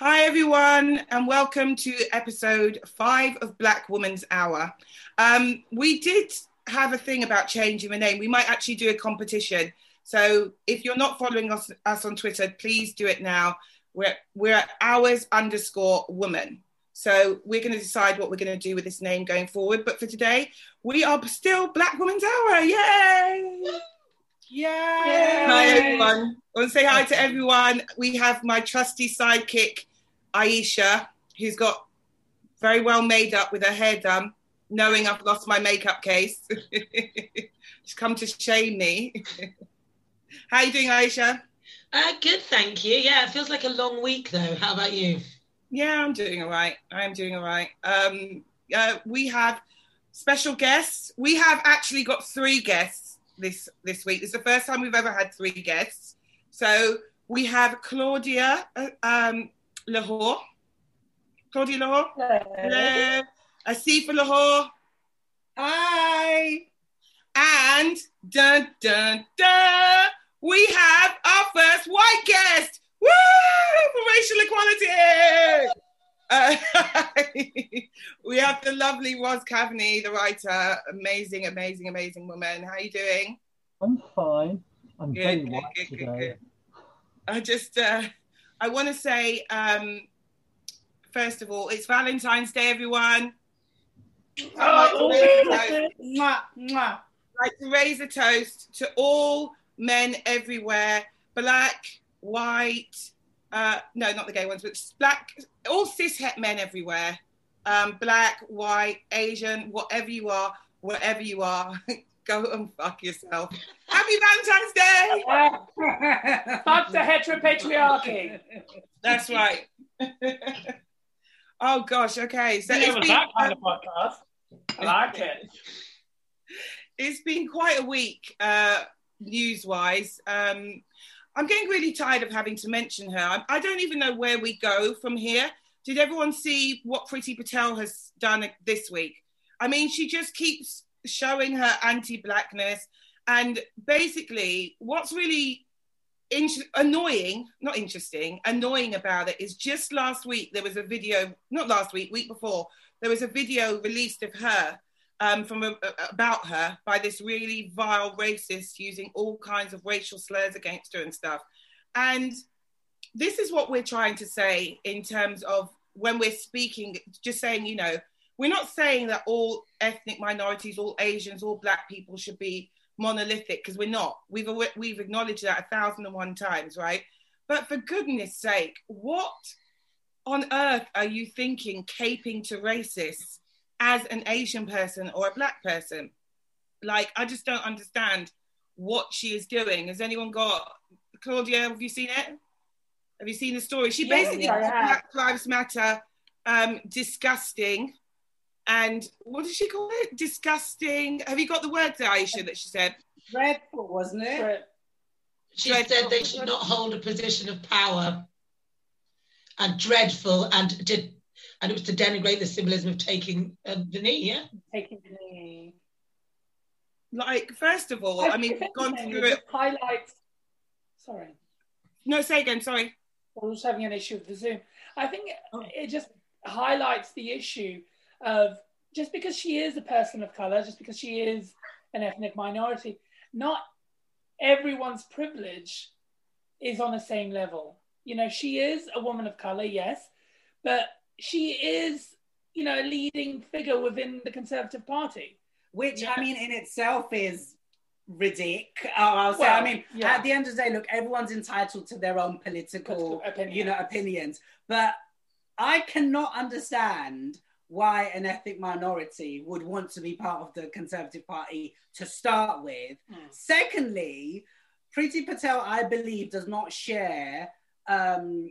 Hi, everyone, and welcome to episode five of Black Woman's Hour. Um, we did have a thing about changing the name. We might actually do a competition. So if you're not following us, us on Twitter, please do it now. We're, we're at hours underscore woman. So we're going to decide what we're going to do with this name going forward. But for today, we are still Black Woman's Hour. Yay! Yay! Hi, everyone. I want to say hi to everyone. We have my trusty sidekick, Aisha, who's got very well made up with her hair done, knowing I've lost my makeup case. She's come to shame me. How you doing, Aisha? Uh, good, thank you. Yeah, it feels like a long week though. How about you? Yeah, I'm doing all right. I am doing all right. Um, uh, we have special guests. We have actually got three guests this this week. It's the first time we've ever had three guests. So we have Claudia uh, um, Lahore. Claudia Lahore. Hello. Asifa Lahore. Hi. And dun dun dun, we have our first white guest. Woo! For racial equality. Uh, we have the lovely Roz Kaveney, the writer. Amazing, amazing, amazing woman. How are you doing? I'm fine. I'm Good, very good, good, good, today. good. I just, uh, I want to say, um, first of all, it's Valentine's Day, everyone. I'd like to raise a toast- Mwah, mwah. like to raise a toast to all men everywhere, black, white, uh, no, not the gay ones, but black, all cis het men everywhere, um, black, white, Asian, whatever you are, wherever you are, go and fuck yourself. Happy Valentine's Day! Fuck the heteropatriarchy. That's right. oh gosh, okay. So So it was been, that kind of podcast. I like it. it's been quite a week uh, news wise. Um, I'm getting really tired of having to mention her. I, I don't even know where we go from here. Did everyone see what Priti Patel has done this week? I mean, she just keeps showing her anti blackness. And basically, what's really in- annoying, not interesting, annoying about it is just last week there was a video, not last week, week before, there was a video released of her um, from a, about her by this really vile racist using all kinds of racial slurs against her and stuff. And this is what we're trying to say in terms of when we're speaking, just saying, you know, we're not saying that all ethnic minorities, all Asians, all black people should be monolithic because we're not. We've we've acknowledged that a thousand and one times, right? But for goodness sake, what on earth are you thinking caping to racists as an Asian person or a black person? Like, I just don't understand what she is doing. Has anyone got Claudia? Have you seen it? Have you seen the story? She Yes, basically I called have. Black Lives Matter um, disgusting. And what did she call it? Disgusting. Have you got the words there, Aisha, that she said? Dreadful, wasn't it? But She Dreadful. said they should not hold a position of power, and dreadful, and did, and it was to denigrate the symbolism of taking uh, the knee. Yeah, taking the knee. Like, first of all, I mean, if we've gone through it. just Highlights. Sorry, No, say again, sorry. I was having an issue with the Zoom. I think Oh. it just highlights the issue of just because she is a person of color, just because she is an ethnic minority, not everyone's privilege is on the same level. You know, she is a woman of color, yes, but she is, you know, a leading figure within the Conservative Party. Which Yeah. I mean, in itself is ridiculous. I'll. Well, I mean, yeah. at the end of the day, look, everyone's entitled to their own political, Political opinions. you know, opinions. But I cannot understand why an ethnic minority would want to be part of the Conservative Party to start with. Hmm. Secondly, Priti Patel, I believe, does not share um,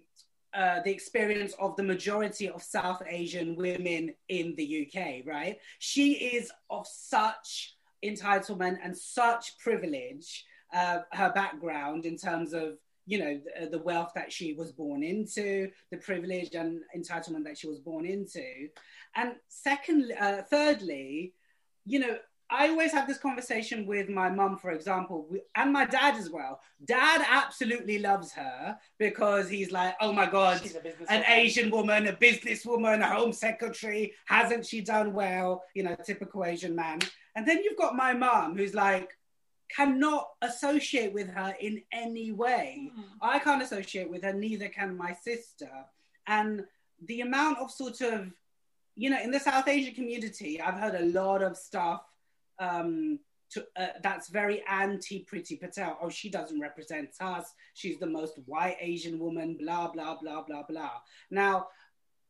uh, the experience of the majority of South Asian women in the UK, right? She is of such entitlement and such privilege, uh, her background in terms of you know the, the wealth that she was born into, the privilege and entitlement that she was born into, and secondly, uh, thirdly, you know, I always have this conversation with my mum, for example, and my dad as well. Dad absolutely loves her because he's like, oh my God, She's a business an. Asian woman, a businesswoman, a home secretary. Hasn't she done well? You know, typical Asian man. And then you've got my mum who's like, cannot associate with her in any way. Mm. I can't associate with her, neither can my sister. And the amount of sort of, you know, in the South Asian community, I've heard a lot of stuff um, to, uh, that's very anti Priti Patel. Oh, she doesn't represent us. She's the most white Asian woman, blah, blah, blah, blah, blah. Now,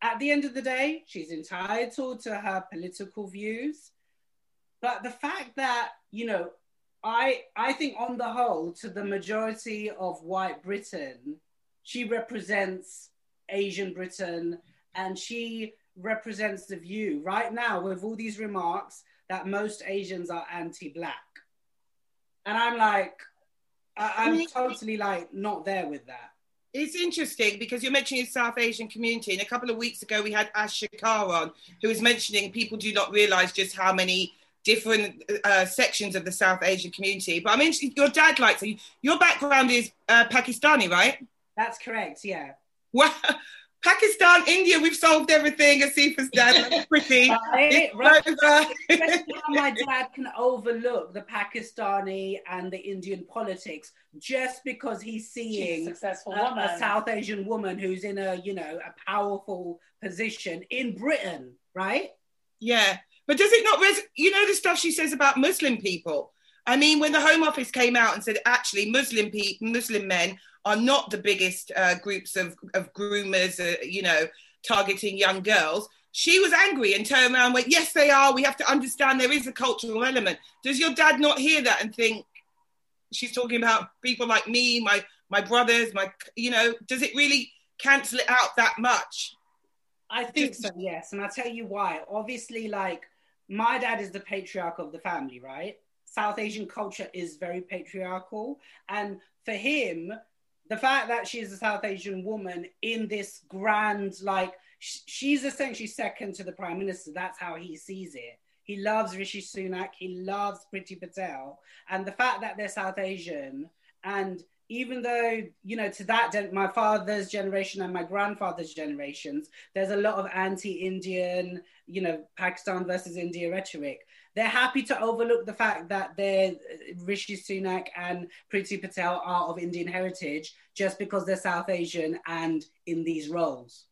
at the end of the day, she's entitled to her political views. But the fact that, you know, I I think on the whole, to the majority of white Britain, she represents Asian Britain and she represents the view right now with all these remarks that most Asians are anti-black. And I'm like, I, I'm totally like not there with that. It's interesting because you're mentioning the South Asian community, and a couple of weeks ago we had Ash Shakar on, who was mentioning people do not realise just how many different uh, sections of the South Asian community. But I mean, your dad likes it. Your background is uh, Pakistani, right? That's correct, yeah. Well, Pakistan, India, we've solved everything. Asifa's dad, that's pretty. Right, It's right. how my dad can overlook the Pakistani and the Indian politics just because he's She's a seeing successful a, woman. a South Asian woman who's in a you know a powerful position in Britain, right? Yeah, but does it not? Res- you know the stuff she says about Muslim people. I mean, when the Home Office came out and said actually Muslim pe- Muslim men are not the biggest uh, groups of of groomers, uh, you know, targeting young girls. She was angry and turned around and went, "Yes, they are. We have to understand there is a cultural element." Does your dad not hear that and think she's talking about people like me, my my brothers, my you know? Does it really cancel it out that much? I think so, yes. And I'll tell you why. Obviously, like, my dad is the patriarch of the family, right? South Asian culture is very patriarchal. And for him, the fact that she's a South Asian woman in this grand, like, sh- she's essentially second to the prime minister. That's how he sees it. He loves Rishi Sunak. He loves Priti Patel. And the fact that they're South Asian and even though you know to that gen- my father's generation and my grandfather's generations there's a lot of anti-indian you know pakistan versus india rhetoric they're happy to overlook the fact that they're rishi sunak and priti patel are of indian heritage just because they're south asian and in these roles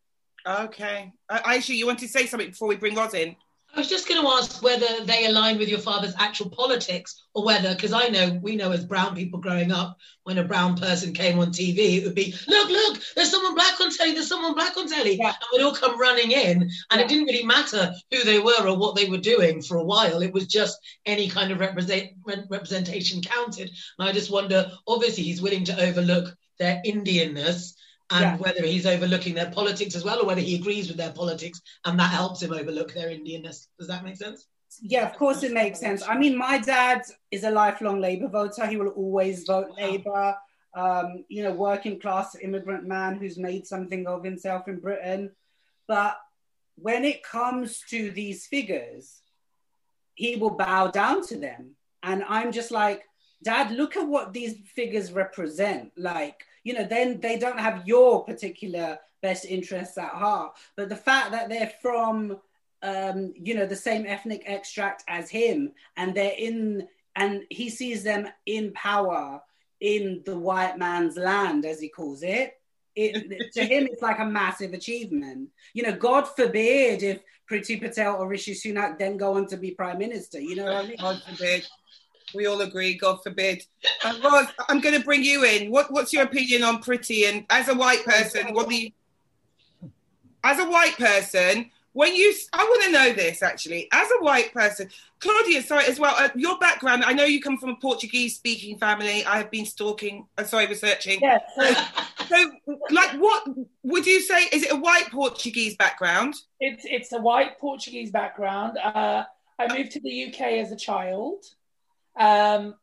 Okay, uh, Aisha, you want to say something before we bring Roz in? I was just going to ask whether they align with your father's actual politics or whether, because I know, we know as brown people growing up, when a brown person came on TV, it would be, look, look, there's someone black on telly, there's someone black on telly. Yeah. And we'd all come running in. And Yeah. it didn't really matter who they were or what they were doing for a while. It was just any kind of represent, re- representation counted. And I just wonder, obviously, he's willing to overlook their Indianness. And Yeah. whether he's overlooking their politics as well, or whether he agrees with their politics and that helps him overlook their Indianness. Does that make sense? yeah of course it makes sense. I mean my dad is a lifelong labor voter. He will always vote labor um, you know working class immigrant man who's made something of himself in britain. But when it comes to these figures he will bow down to them. And i'm just like dad look at what these figures represent. Like you know then they don't have your particular best interests at heart but the fact that they're from um, you know, the same ethnic extract as him, and they're in, and he sees them in power in the white man's land, as he calls it. It to him, it's like a massive achievement. You know, God forbid if Priti Patel or Rishi Sunak then go on to be prime minister. You know what I mean? God forbid. We all agree, God forbid. Uh, Roz, I'm going to bring you in. What, what's your opinion on Priti? And as a white person, what do you, as a white person, when you, I want to know this actually. As a white person, Claudia, sorry, as well, uh, your background, I know you come from a Portuguese speaking family. I have been stalking, uh, sorry, researching. Yeah, so So, like, what would you say? Is it a white Portuguese background? it's it's a white Portuguese background. Uh, I moved to the UK as a child, um,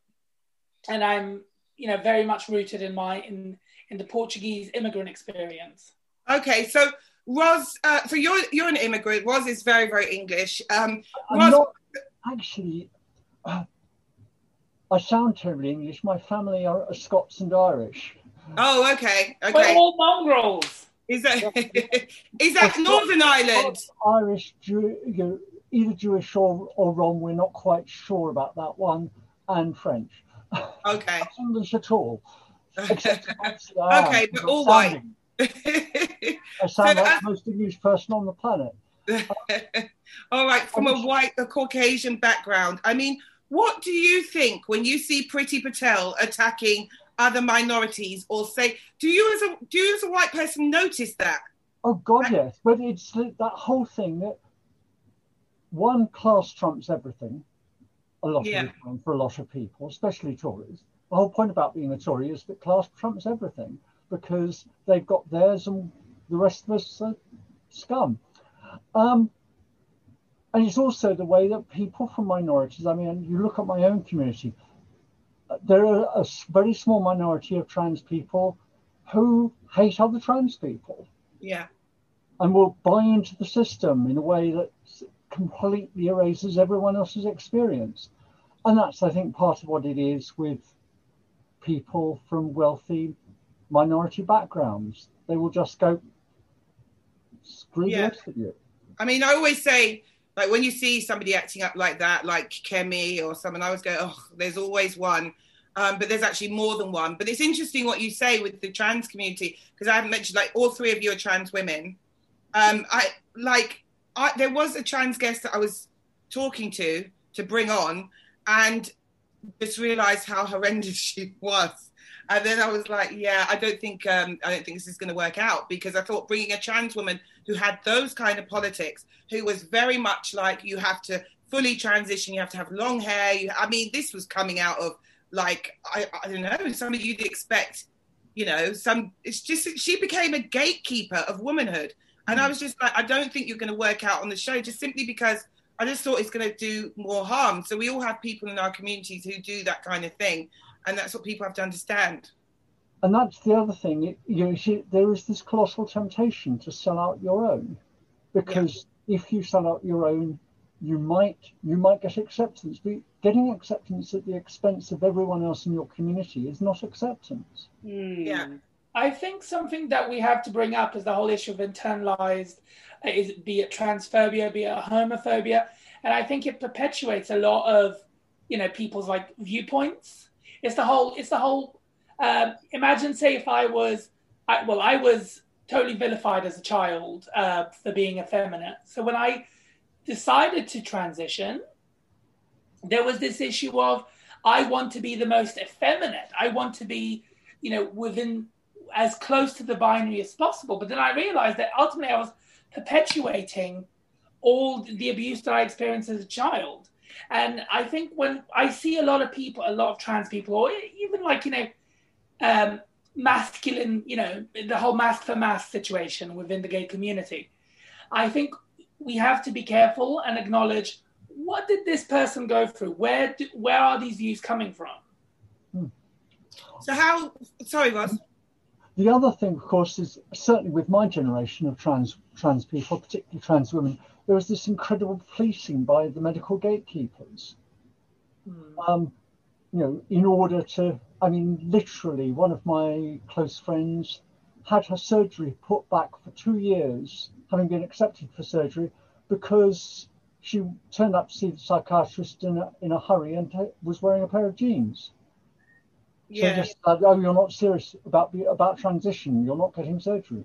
and I'm you know very much rooted in my in in the Portuguese immigrant experience. Okay, so Roz, uh, so you're you're an immigrant. Roz is very very English. Um, I'm Roz, not actually. I sound terribly English. My family are, are Scots and Irish. Oh, okay, okay. We're all mongrels. Is that is that Northern Ireland? Irish, Jew, you know, either Jewish or, or Rom. We're not quite sure about that one, and French. Okay. Not English at all. Except Okay, but all white. I sound So, like the most English person on the planet. All right, from a white, a Caucasian background. I mean, what do you think when you see Priti Patel attacking other minorities, or say, do you as a do you as a white person notice that? Oh God, yes. But it's that whole thing that one class trumps everything. A lot Yeah. of the time for a lot of people, especially Tories. The whole point about being a Tory is that class trumps everything because they've got theirs and the rest of us are scum. Um, and it's also the way that people from minorities. I mean, you look at my own community. uh, There are a very small minority of trans people who hate other trans people Yeah, and will buy into the system in a way that completely erases everyone else's experience. And that's, I think, part of what it is with people from wealthy minority backgrounds. They will just go, screw Yeah. the rest of you. I mean, I always say, like, when you see somebody acting up like that, like Kemi or someone, I always go, oh, there's always one. Um, but there's actually more than one. But it's interesting what you say with the trans community, because I haven't mentioned, like, all three of you are trans women. Um, I like, I, there was a trans guest that I was talking to to bring on, and just realized how horrendous she was. And then I was like, yeah, I don't think um, I don't think this is going to work out because I thought bringing a trans woman who had those kind of politics, who was very much like you have to fully transition, you have to have long hair. You, I mean, this was coming out of like I, I don't know, somebody you'd expect, you know, some. It's just she became a gatekeeper of womanhood, and I was just like, I don't think you're going to work out on the show just simply because I just thought it's going to do more harm. So we all have people in our communities who do that kind of thing, and that's what people have to understand. And that's the other thing. It, you know, there is this colossal temptation to sell out your own, because if you sell out your own, you might you might get acceptance. But getting acceptance at the expense of everyone else in your community is not acceptance. Hmm. Yeah. I think something that we have to bring up is the whole issue of internalized, uh, is be it transphobia, be it homophobia, and I think it perpetuates a lot of, you know, people's like viewpoints. It's the whole. It's the whole. Um, imagine, say, if I was, I, well, I was totally vilified as a child uh, for being effeminate. So when I decided to transition, there was this issue of I want to be the most effeminate. I want to be, you know, within as close to the binary as possible. But then I realized that ultimately I was perpetuating all the abuse that I experienced as a child. And I think when I see a lot of people, a lot of trans people, or even like, you know, um, masculine, you know, the whole mask for mask situation within the gay community, I think we have to be careful and acknowledge what did this person go through? Where do, where are these views coming from? So how? Sorry, Roz. The other thing, of course, is certainly with my generation of trans trans people, particularly trans women, there was this incredible policing by the medical gatekeepers. Um, you know, in order to, I mean, literally, one of my close friends had her surgery put back for two years, having been accepted for surgery, because she turned up to see the psychiatrist in a, in a hurry and was wearing a pair of jeans. Yeah. just like, oh, you're not serious about the, about transition. You're not getting surgery.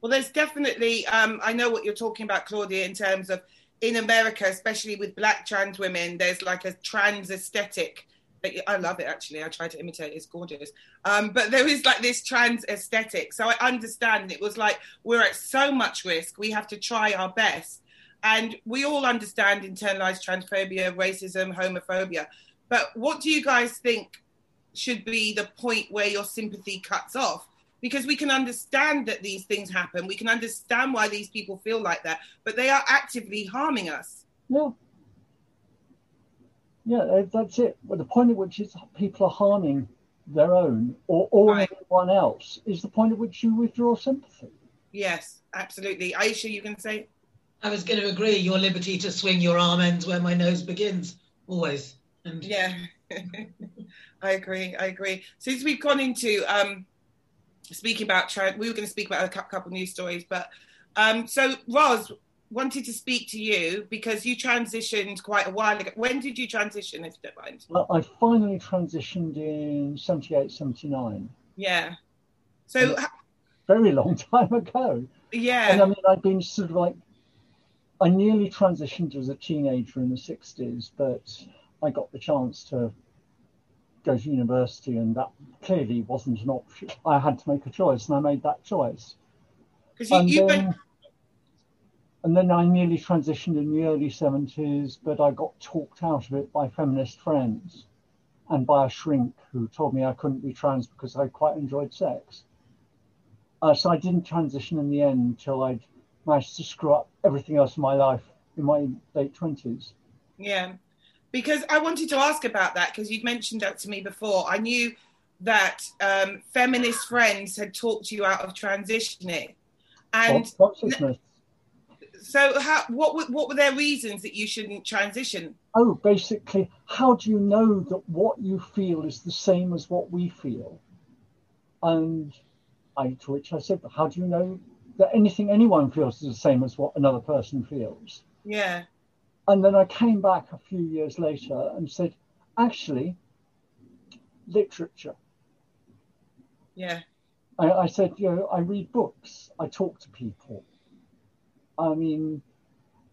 Well, there's definitely, um, I know what you're talking about, Claudia, in terms of in America, especially with black trans women, there's like a trans aesthetic. that- I love it actually. I try to imitate it. It's gorgeous. Um, but there is like this trans aesthetic. So I understand it was like we're at so much risk. We have to try our best. And we all understand internalized transphobia, racism, homophobia. But what do you guys think should be the point where your sympathy cuts off? because we can understand that these things happen. We can understand why these people feel like that, but they are actively harming us. Yeah. Yeah, that's it. But the point at which is people are harming their own or, or Right. anyone else is the point at which you withdraw sympathy. Yes, absolutely. Aisha, you can say. I was going to agree. Your liberty to swing your arm ends where my nose begins. Always. And Yeah, I agree. I agree. Since we've gone into um, speaking about, tra- we were going to speak about a cou- couple news stories, but um, so Roz wanted to speak to you because you transitioned quite a while ago. When did you transition, if you don't mind? Well, I finally transitioned in 78, 79. Yeah. So Very long time ago. Yeah. And I mean, I've been sort of like, I nearly transitioned as a teenager in the 60s, but I got the chance to go to university, and that clearly wasn't an option. I had to make a choice, and I made that choice. because you, And you then, went, and then I nearly transitioned in the early 70s, but I got talked out of it by feminist friends and by a shrink who told me I couldn't be trans because I quite enjoyed sex. Uh, so I didn't transition in the end until I'd managed to screw up everything else in my life in my late 20s. yeah, because I wanted to ask about that because you'd mentioned that to me before. I knew that um, feminist friends had talked you out of transitioning, and so how, what were, what were their reasons that you shouldn't transition? Oh, basically, how do you know that what you feel is the same as what we feel? And I, to which I said, how do you know that anything anyone feels is the same as what another person feels? Yeah, And then I came back a few years later and said, actually, literature. yeah, I, I said, you know, I read books, I talk to people. I mean,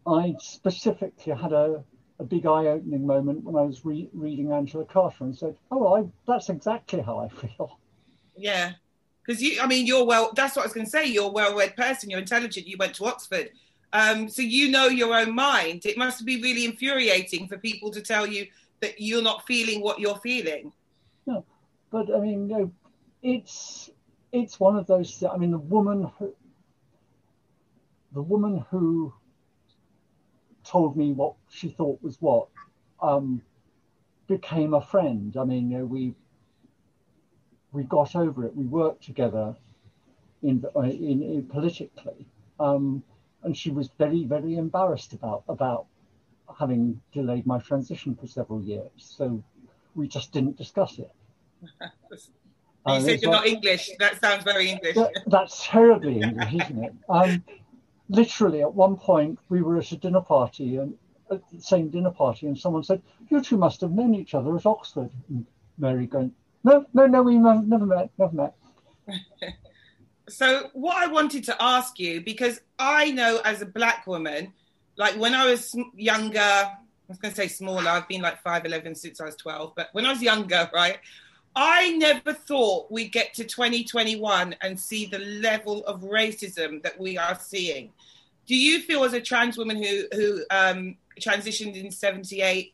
I specifically had a, a big eye opening moment when I was re- reading Angela Carter and said, oh, I, that's exactly how I feel. yeah. Because you, I mean, you're well. That's what I was going to say. You're a well-read person. You're intelligent. You went to Oxford, um, so you know your own mind. It must be really infuriating for people to tell you that you're not feeling what you're feeling. No, But I mean, it's it's one of those. I mean, the woman who the woman who told me what she thought was what um, became a friend. I mean, you know, we we got over it. We worked together in in, in politically, um, and she was very very embarrassed about about having delayed my transition for several years. So we just didn't discuss it. You said you're like- not English. That sounds very English. that, that's terribly English, isn't it? Um, literally, at one point, we were at a dinner party and at the same dinner party, and someone said, "You two must have known each other at Oxford." And Mary going, "No, no, no, we never met, never met." So, what I wanted to ask you, because I know as a black woman, like when I was younger, I was going to say smaller, I've been like 5'11 since I was 12, but when I was younger, right, I never thought we'd get to 2021 and see the level of racism that we are seeing. Do you feel, as a trans woman who, who um, transitioned in 78,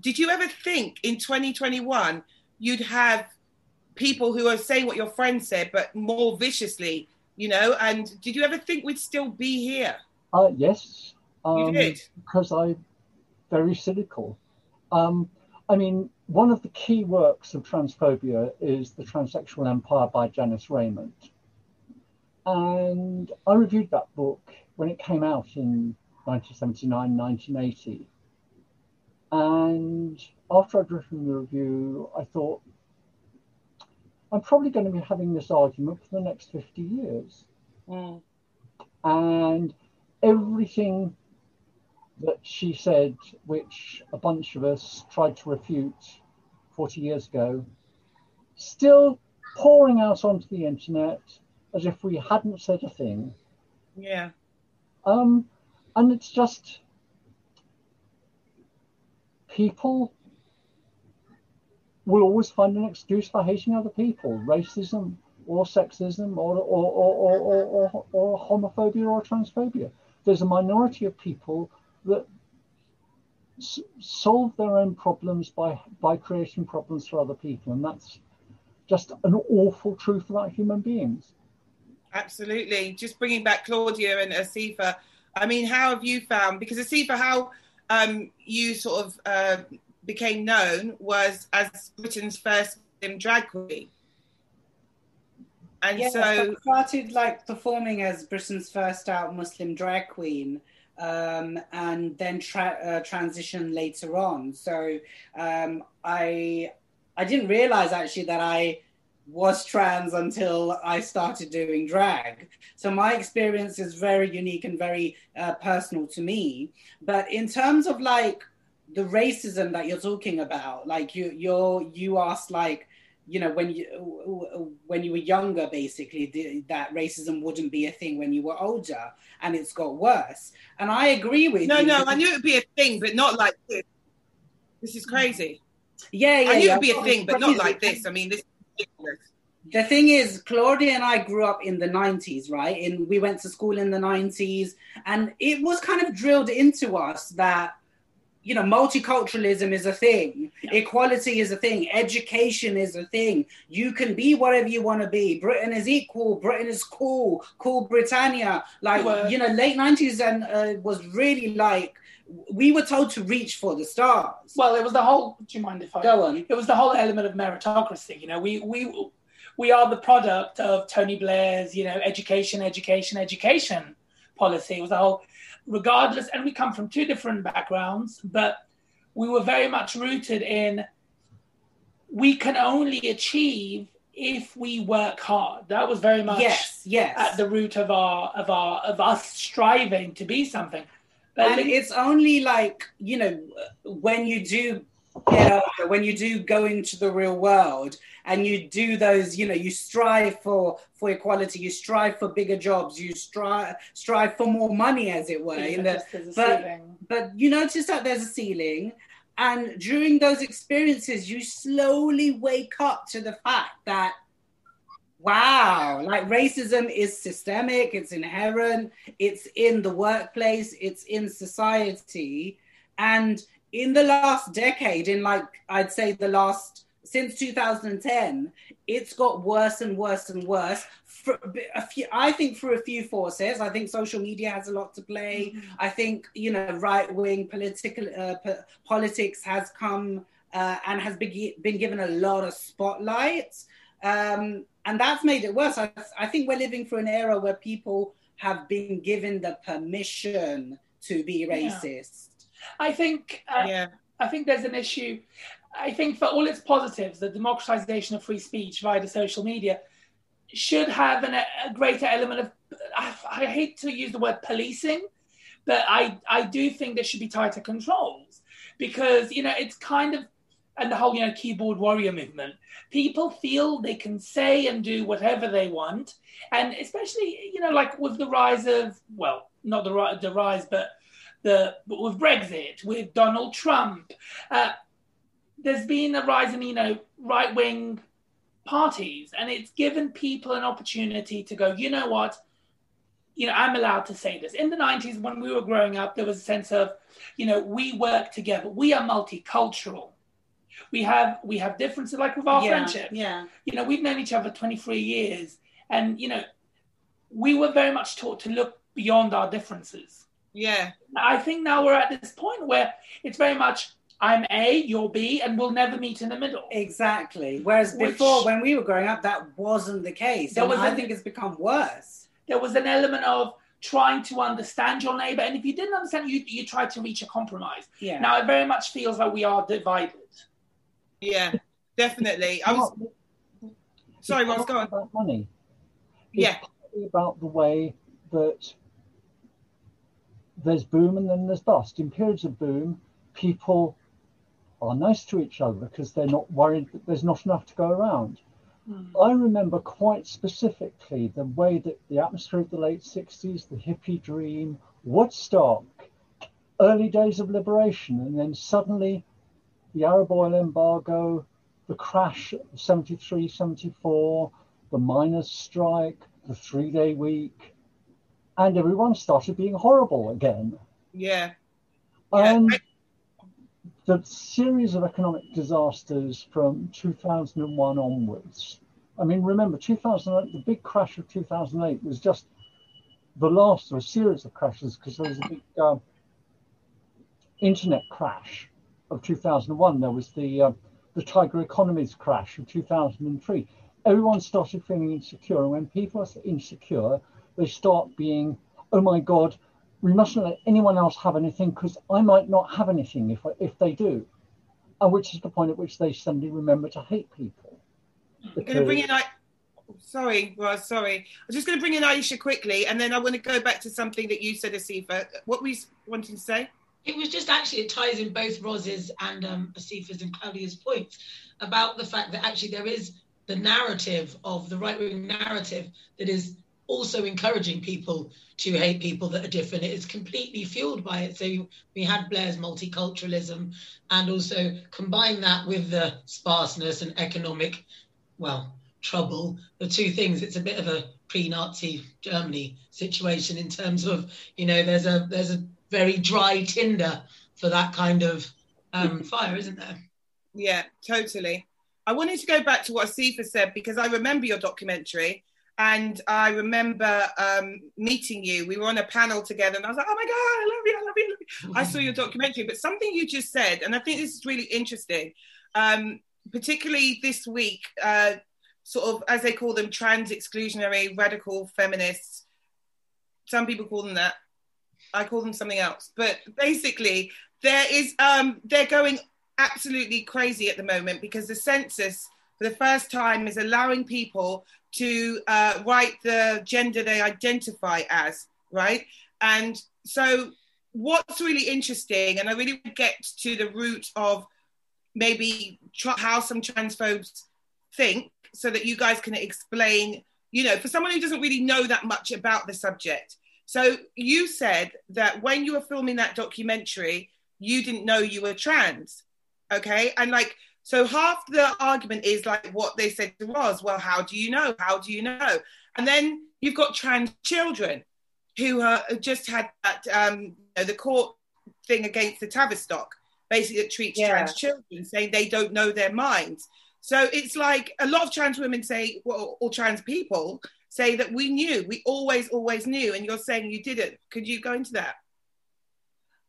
did you ever think in 2021 you'd have people who are saying what your friend said, but more viciously, you know? And did you ever think we'd still be here? Uh, yes, um, You did. because I'm very cynical. Um, I mean, one of the key works of transphobia is The Transsexual Empire by Janice Raymond. And I reviewed that book when it came out in 1979, 1980. And after I'd written the review, I thought, I'm probably going to be having this argument for the next 50 years. Mm. And everything that she said, which a bunch of us tried to refute 40 years ago, still pouring out onto the internet as if we hadn't said a thing. Yeah. Um, and it's just people will always find an excuse for hating other people, racism or sexism or, or, or, or, or, or, homophobia or transphobia. There's a minority of people that s- solve their own problems by, by creating problems for other people. And that's just an awful truth about human beings. Absolutely. Just bringing back Claudia and Asifa. I mean, how have you found? Because Asifa, how um, you sort of uh, became known was as Britain's first Muslim drag queen. And Yeah, so, I started like performing as Britain's first out Muslim drag queen um, and then tra- uh, transition later on. So um, I I didn't realize actually that I was trans until I started doing drag. So my experience is very unique and very uh, personal to me. But in terms of like the racism that you're talking about, like you you're you asked like you know when you when you were younger basically the, that racism wouldn't be a thing when you were older and it's got worse. And i agree with no you no i knew it would be a thing but not like this. This is crazy. Yeah yeah i knew yeah. it would be a thing but not like this. I mean this is the thing is claudia and i grew up in the 90s right? And we went to school in the 90s and it was kind of drilled into us that you know, multiculturalism is a thing, yeah. equality is a thing, education is a thing. You can be whatever you want to be. Britain is equal. Britain is cool. Cool Britannia. Like you know, late nineties and uh, was really like we were told to reach for the stars. Well, it was the whole. Do you mind if I go on? It was the whole element of meritocracy. You know, we we we are the product of Tony Blair's you know education, education, education policy. It was the whole regardless, and we come from two different backgrounds, but we were very much rooted in we can only achieve if we work hard. That was very much yes, yes. at the root of our of our of us striving to be something. But and it's only like you know when you do get older, when you do go into the real world, and you do those you know you strive for for equality you strive for bigger jobs you strive strive for more money as it were in the, but, but you notice that there's a ceiling and during those experiences you slowly wake up to the fact that wow like racism is systemic it's inherent it's in the workplace it's in society and in the last decade in like i'd say the last since 2010, it's got worse and worse and worse. For a few, I think through a few forces. I think social media has a lot to play. Mm-hmm. I think you know right wing political uh, po- politics has come uh, and has been, been given a lot of spotlight, um, and that's made it worse. I, I think we're living through an era where people have been given the permission to be racist. Yeah. I think. Uh, yeah. I think there's an issue. I think for all its positives, the democratization of free speech via the social media should have an, a greater element of, I, I, hate to use the word policing, but I, I do think there should be tighter controls because, you know, it's kind of, and the whole, you know, keyboard warrior movement, people feel they can say and do whatever they want. And especially, you know, like with the rise of, well, not the, the rise, but the, with Brexit, with Donald Trump, uh, there's been a rise in you know right wing parties, and it's given people an opportunity to go. You know what? You know, I'm allowed to say this. In the 90s, when we were growing up, there was a sense of, you know, we work together. We are multicultural. We have we have differences, like with our yeah, friendship. Yeah. You know, we've known each other 23 years, and you know, we were very much taught to look beyond our differences. Yeah. I think now we're at this point where it's very much I'm A, you're B, and we'll never meet in the middle. Exactly. Whereas Which, before, when we were growing up, that wasn't the case. There was I think it's become worse. There was an element of trying to understand your neighbor, and if you didn't understand, you you tried to reach a compromise. Yeah. Now it very much feels like we are divided. Yeah, definitely. I was. Sorry, Roz, go on. About money. It's yeah. About the way that there's boom and then there's bust. In periods of boom, people are nice to each other because they're not worried that there's not enough to go around. Mm. I remember quite specifically the way that the atmosphere of the late 60s, the hippie dream, Woodstock, early days of liberation, and then suddenly the Arab oil embargo, the crash of 73, 74, the miners' strike, the three day week, and everyone started being horrible again. Yeah. And yeah, the series of economic disasters from 2001 onwards. I mean, remember, 2008, the big crash of 2008 was just the last of a series of crashes because there was a big uh, internet crash of 2001. There was the uh, the Tiger Economies crash of 2003. Everyone started feeling insecure, and when people are insecure, they start being, oh my God, we mustn't let anyone else have anything because I might not have anything if if they do, and which is the point at which they suddenly remember to hate people. I'm going to bring in. I- sorry, well, sorry. I was just going to bring in Aisha quickly, and then I want to go back to something that you said, Asifa. What were you wanting to say? It was just actually it ties in both Roz's and um, Asifa's and Claudia's points about the fact that actually there is the narrative of the right wing narrative that is also encouraging people to hate people that are different. It is completely fueled by it. So we had Blair's multiculturalism and also combine that with the sparseness and economic, well, trouble, the two things, it's a bit of a pre-Nazi Germany situation in terms of, you know, there's a there's a very dry tinder for that kind of um, fire, isn't there? Yeah, totally. I wanted to go back to what Asifa said because I remember your documentary and I remember um, meeting you. We were on a panel together, and I was like, "Oh my god, I love you, I love you, I love you." I saw your documentary, but something you just said, and I think this is really interesting, um, particularly this week. Uh, sort of, as they call them, trans exclusionary radical feminists. Some people call them that. I call them something else. But basically, there is um, they're going absolutely crazy at the moment because the census, for the first time, is allowing people to uh, write the gender they identify as, right? And so, what's really interesting, and I really get to the root of maybe how some transphobes think, so that you guys can explain, you know, for someone who doesn't really know that much about the subject. So, you said that when you were filming that documentary, you didn't know you were trans, okay? And like, so half the argument is like what they said to was, well, how do you know? How do you know? And then you've got trans children who uh, just had that um, you know, the court thing against the Tavistock, basically that treats yeah. trans children, saying they don't know their minds. So it's like a lot of trans women say, well, or trans people say that we knew, we always, always knew, and you're saying you didn't. Could you go into that?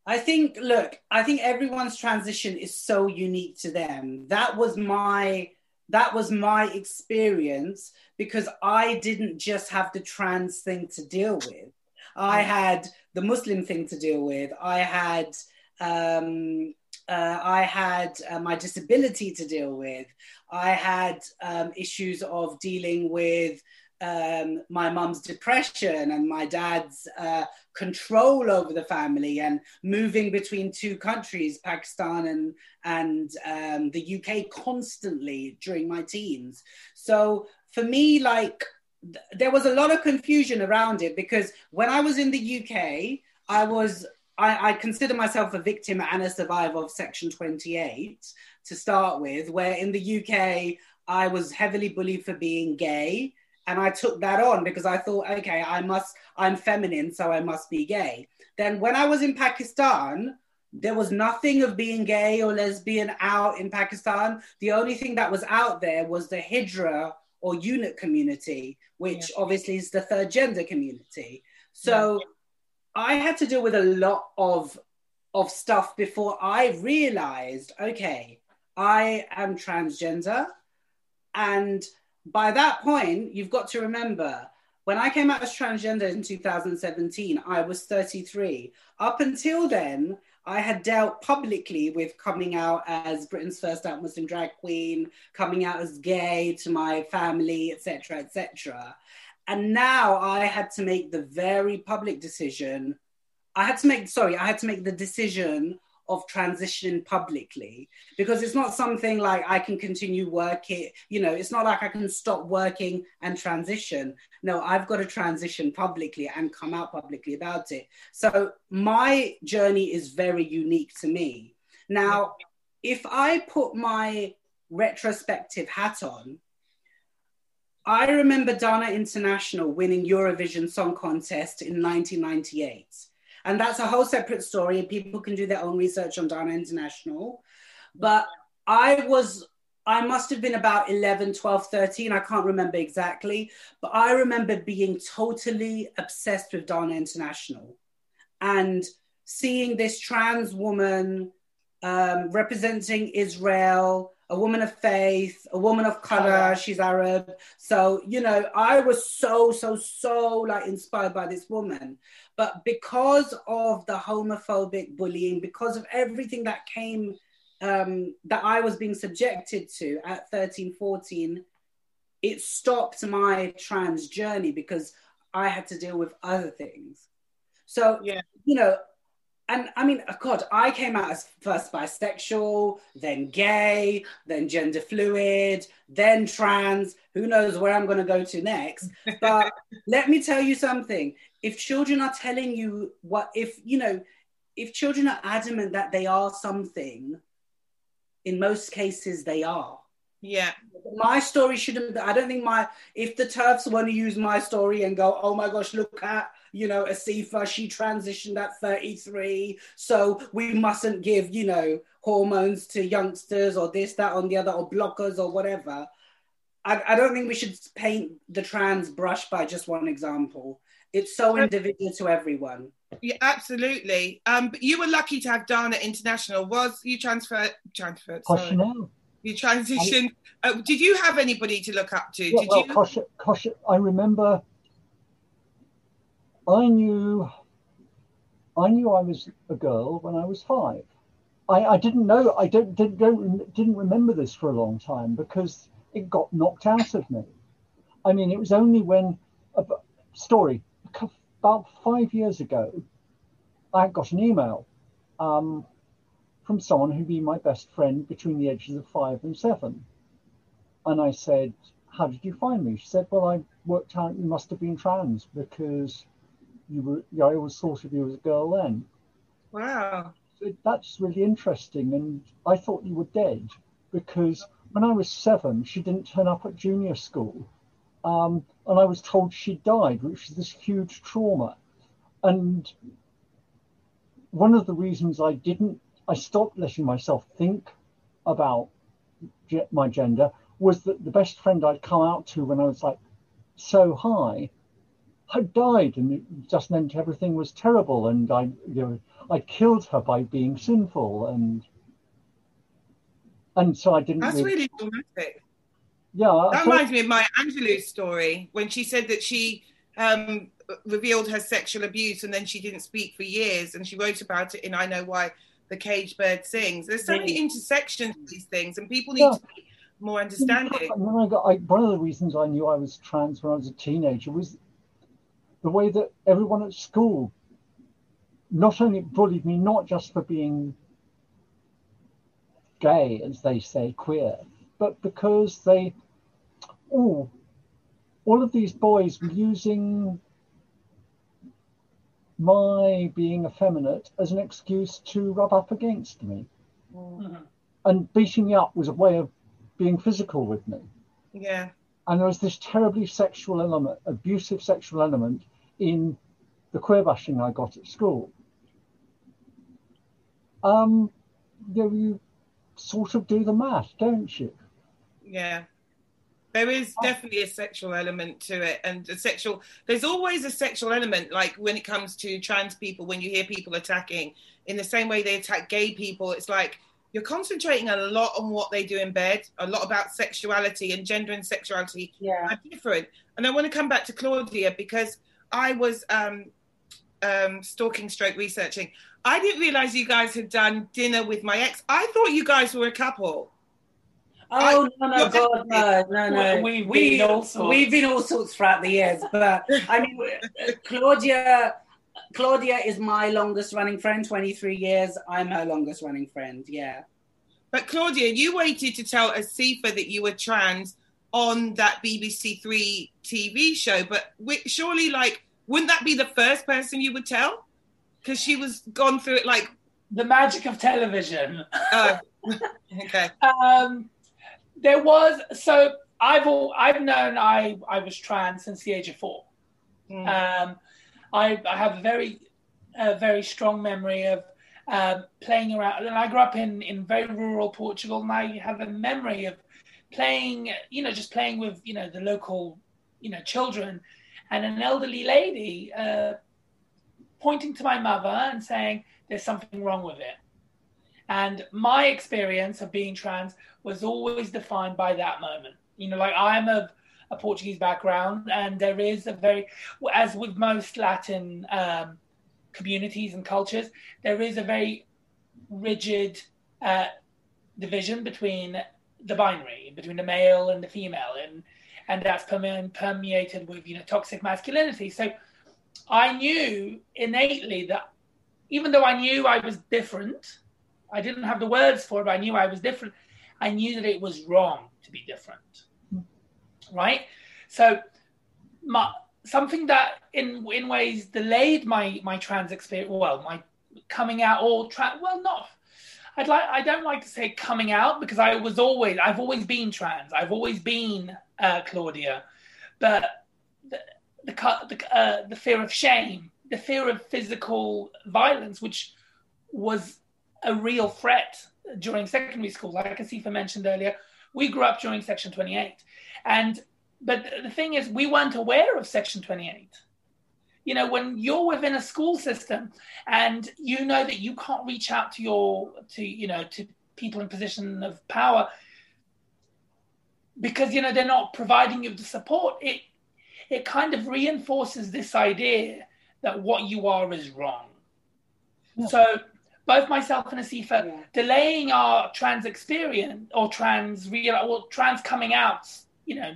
I think, look, I think everyone's transition is so unique to them. That was my that was my experience because I didn't just have the trans thing to deal with. I had the Muslim thing to deal with. I had um, uh, I had uh, my disability to deal with. I had um, issues of dealing with um, my mum's depression and my dad's uh, control over the family and moving between two countries, Pakistan and, and um, the UK, constantly during my teens. So for me, like, th- there was a lot of confusion around it because when I was in the UK, I was I, I, consider myself a victim and a survivor of Section 28 to start with, where in the UK I was heavily bullied for being gay and I took that on because I thought, okay, I must, I'm feminine, so I must be gay. Then when I was in Pakistan, there was nothing of being gay or lesbian out in Pakistan. The only thing that was out there was the Hijra or eunuch community, which yeah. obviously is the third gender community. So yeah. I had to deal with a lot of of stuff before I realized, okay, I am transgender and by that point, you've got to remember when I came out as transgender in 2017, I was 33. Up until then, I had dealt publicly with coming out as Britain's first out Muslim drag queen, coming out as gay to my family, etc., etc. And now I had to make the very public decision. I had to make, sorry, I had to make the decision of transitioning publicly because it's not something like I can continue working, you know, it's not like I can stop working and transition. No, I've got to transition publicly and come out publicly about it. So my journey is very unique to me. Now, if I put my retrospective hat on, I remember Dana International winning Eurovision Song Contest in 1998. And that's a whole separate story. And people can do their own research on Dana International. But I was, I must have been about 11, 12, 13. I can't remember exactly. But I remember being totally obsessed with Dana International and seeing this trans woman um, representing Israel a woman of faith, a woman of color. She's Arab. So, you know, I was so, so, so like inspired by this woman. But because of the homophobic bullying, because of everything that came, um, that I was being subjected to at 13, 14, it stopped my trans journey because I had to deal with other things. So, yeah. you know, and I mean, God, I came out as first bisexual, then gay, then gender fluid, then trans. Who knows where I'm going to go to next? But let me tell you something. If children are telling you what, if, you know, if children are adamant that they are something, in most cases they are. Yeah. My story shouldn't, I don't think my, if the TERFs want to use my story and go, oh my gosh, look at you know, Asifa, she transitioned at 33. So we mustn't give, you know, hormones to youngsters or this, that, on the other, or blockers or whatever. I, I don't think we should paint the trans brush by just one example. It's so individual to everyone. Yeah, absolutely. Um, but you were lucky to have Dana International. Was you transferred? Transferred. Sorry. You transitioned. Uh, did you have anybody to look up to? Yeah, did well, you? I remember I knew I knew I was a girl when I was five. I, I didn't know I don't, didn't don't, didn't remember this for a long time because it got knocked out of me. I mean, it was only when a story about five years ago, I got an email um, from someone who'd be my best friend between the ages of five and seven, and I said, "How did you find me?" She said, "Well, I worked out you must have been trans because." you were I always thought of you as a girl then. Wow. So that's really interesting. And I thought you were dead because when I was seven, she didn't turn up at junior school. Um, and I was told she died, which is this huge trauma. And one of the reasons I didn't, I stopped letting myself think about my gender was that the best friend I'd come out to when I was like so high had died, and it just meant everything was terrible, and I, you know, I killed her by being sinful, and and so I didn't. That's really, really dramatic. Yeah, that reminds me of Maya Angelou story when she said that she um, revealed her sexual abuse and then she didn't speak for years, and she wrote about it in I Know Why the cage Bird Sings. There's so many intersections of these things, and people need yeah. to be more understanding. When I got, I, one of the reasons I knew I was trans when I was a teenager was the way that everyone at school not only bullied me not just for being gay, as they say, queer, but because they, oh, all of these boys were using my being effeminate as an excuse to rub up against me. Mm-hmm. And beating me up was a way of being physical with me. Yeah. And there was this terribly sexual element, abusive sexual element in the queer bashing I got at school. Um, you, know, you sort of do the math, don't you? Yeah. There is definitely a sexual element to it, and a sexual. There's always a sexual element, like when it comes to trans people. When you hear people attacking, in the same way they attack gay people, it's like you're concentrating a lot on what they do in bed, a lot about sexuality and gender and sexuality yeah. are different. And I want to come back to Claudia because I was um, um, stalking stroke researching. I didn't realize you guys had done dinner with my ex. I thought you guys were a couple. Oh I, no no God no no no we we we've been all sorts throughout the years but I mean Claudia Claudia is my longest running friend 23 years I'm her longest running friend yeah but Claudia you waited to tell Asifa that you were trans on that BBC Three TV show. But surely, like, wouldn't that be the first person you would tell? Because she was gone through it like the magic of television. Oh, okay. um, there was so I've all, I've known I I was trans since the age of four. Mm. Um, I I have a very a very strong memory of uh, playing around. And I grew up in in very rural Portugal, and I have a memory of playing, you know, just playing with, you know, the local, you know, children, and an elderly lady uh, pointing to my mother and saying, "There's something wrong with it," And my experience of being trans was always defined by that moment. You know, like I'm of a Portuguese background, and there is a very, as with most Latin um, communities and cultures, there is a very rigid uh, division between the binary, between the male and the female, and and that's permeated with you know toxic masculinity. So I knew innately that even though I knew I was different, I didn't have the words for it, but I knew I was different. I knew that it was wrong to be different. Right? So my something that in in ways delayed my my trans experience well, my coming out or trans well not I'd like I don't like to say coming out because I was always I've always been trans. I've always been uh, Claudia, but the the the, uh, the fear of shame, the fear of physical violence, which was a real threat during secondary school, like Asifa mentioned earlier. We grew up during Section 28, and but the thing is, we weren't aware of Section 28 you know when you're within a school system and you know that you can't reach out to your to you know to people in position of power because you know they're not providing you the support it it kind of reinforces this idea that what you are is wrong yeah. so both myself and Asifa yeah. delaying our trans experience or trans real or trans coming out you know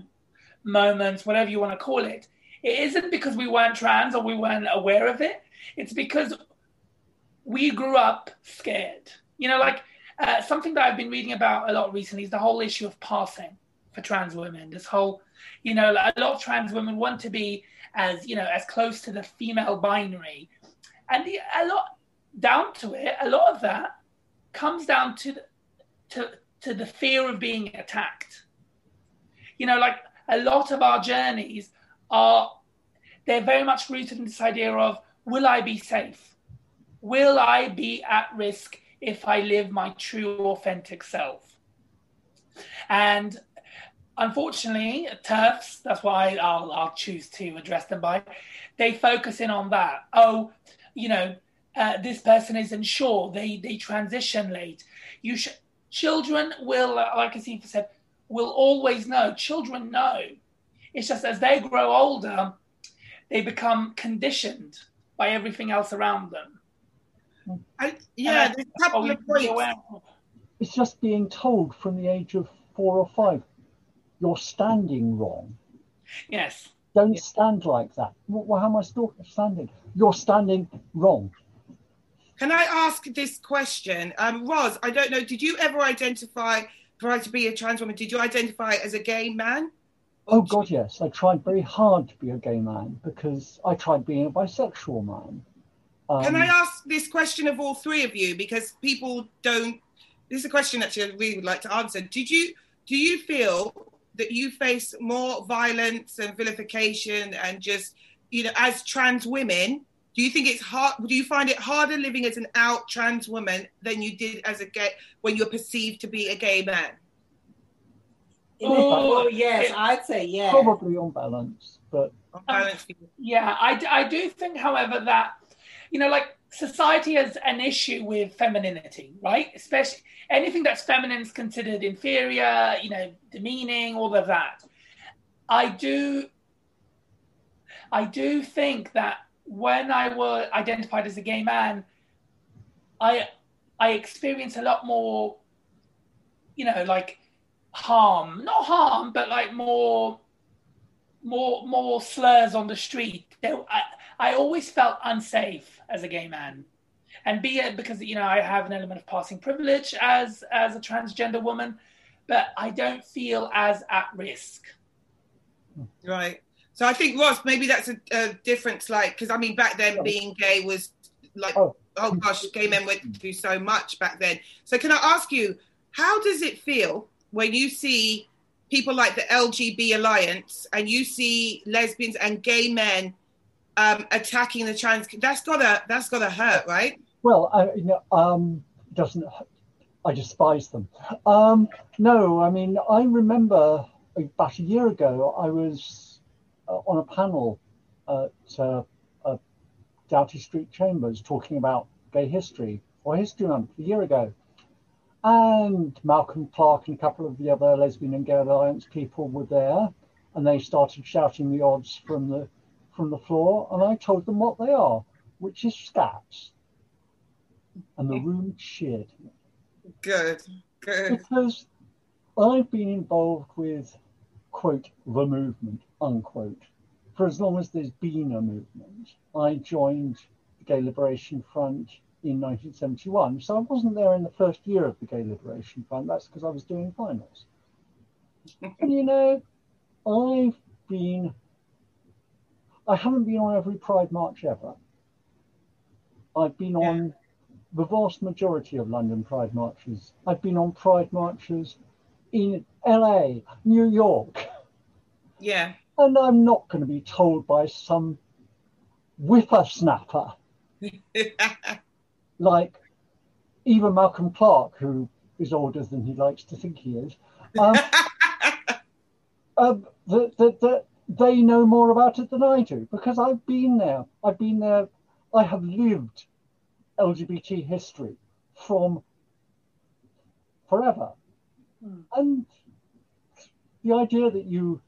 moments whatever you want to call it it isn't because we weren't trans or we weren't aware of it. It's because we grew up scared. You know, like uh, something that I've been reading about a lot recently is the whole issue of passing for trans women. This whole, you know, a lot of trans women want to be as, you know, as close to the female binary. And the, a lot down to it, a lot of that comes down to the, to, to the fear of being attacked. You know, like a lot of our journeys are they're very much rooted in this idea of will I be safe? Will I be at risk if I live my true authentic self? And unfortunately, TERFs, that's why I'll, I'll choose to address them by, they focus in on that. Oh, you know, uh, this person isn't sure, they, they transition late. You sh- children will, like Asifa said, will always know. Children know it's just as they grow older, they become conditioned by everything else around them. I, yeah, there's a couple of points. It's just being told from the age of four or five, you're standing wrong. Yes. Don't yes. stand like that. Well, how am I still standing? You're standing wrong. Can I ask this question? Um, Roz, I don't know, did you ever identify, prior to be a trans woman, did you identify as a gay man? Oh God, yes. I tried very hard to be a gay man because I tried being a bisexual man. Um, Can I ask this question of all three of you because people don't? This is a question actually I really would like to answer. Did you do you feel that you face more violence and vilification and just you know as trans women? Do you think it's hard? Do you find it harder living as an out trans woman than you did as a gay when you're perceived to be a gay man? Oh, yes, I'd say yeah. Probably on balance, but um, yeah, I, I do think, however, that you know, like society has an issue with femininity, right? Especially anything that's feminine is considered inferior, you know, demeaning, all of that. I do, I do think that when I was identified as a gay man, I I experienced a lot more, you know, like harm, not harm, but like more, more, more slurs on the street. I, I always felt unsafe as a gay man, and be it because you know I have an element of passing privilege as as a transgender woman, but I don't feel as at risk. Right. So I think Roz, maybe that's a, a difference. Like, because I mean, back then being gay was like, oh. oh gosh, gay men went through so much back then. So can I ask you, how does it feel when you see people like the LGB Alliance and you see lesbians and gay men um, attacking the trans, that's gotta that's gotta hurt, right? Well, I, you know, um, doesn't I despise them? Um, no, I mean I remember about a year ago I was uh, on a panel at uh, uh, Doughty Street Chambers talking about gay history or history month a year ago, and Malcolm Clark and a couple of the other lesbian and gay alliance people were there, and they started shouting the odds from the from the floor, and I told them what they are, which is scats, and the room cheered. Good, good. Because I've been involved with quote the movement unquote for as long as there's been a movement. I joined the Gay Liberation Front in 1971. So I wasn't there in the first year of the Gay Liberation Front. That's because I was doing finals. and you know, I've been, I haven't been on every Pride March ever. I've been yeah. on the vast majority of London Pride marches. I've been on Pride marches in LA, New York. Yeah. And I'm not going to be told by some whippersnapper like even Malcolm Clark, who is older than he likes to think he is, um, um, that, that, that they know more about it than I do because I've been there. I've been there. I have lived LGBT history from forever. Mm. And the idea that you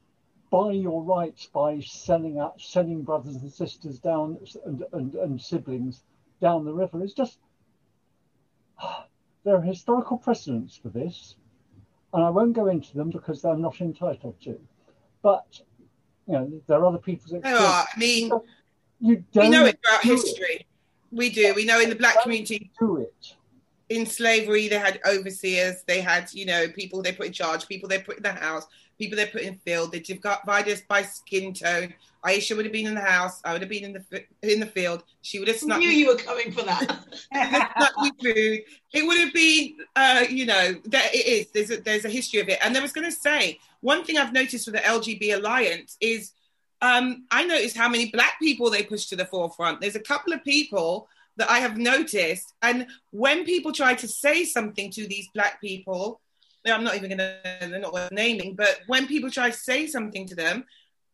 buy your rights by selling out, selling brothers and sisters down and, and, and siblings down the river is just there are historical precedents for this, and I won't go into them because I'm not entitled to. But you know, there are other people's experiences. Oh, I mean, you don't we know it throughout history. It. We do. We know in the black community. Do it. In slavery, they had overseers. They had, you know, people they put in charge, people they put in the house, people they put in field. They divided us by skin tone. Aisha would have been in the house. I would have been in the in the field. She would have snuck. I knew me, you were coming for that. snuck me food. It would have been, uh, you know, that it is. There's a, there's a history of it. And I was going to say one thing I've noticed with the LGB Alliance is um, I noticed how many black people they push to the forefront. There's a couple of people that I have noticed, and when people try to say something to these black people, I'm not even going to, they're not worth naming, but when people try to say something to them,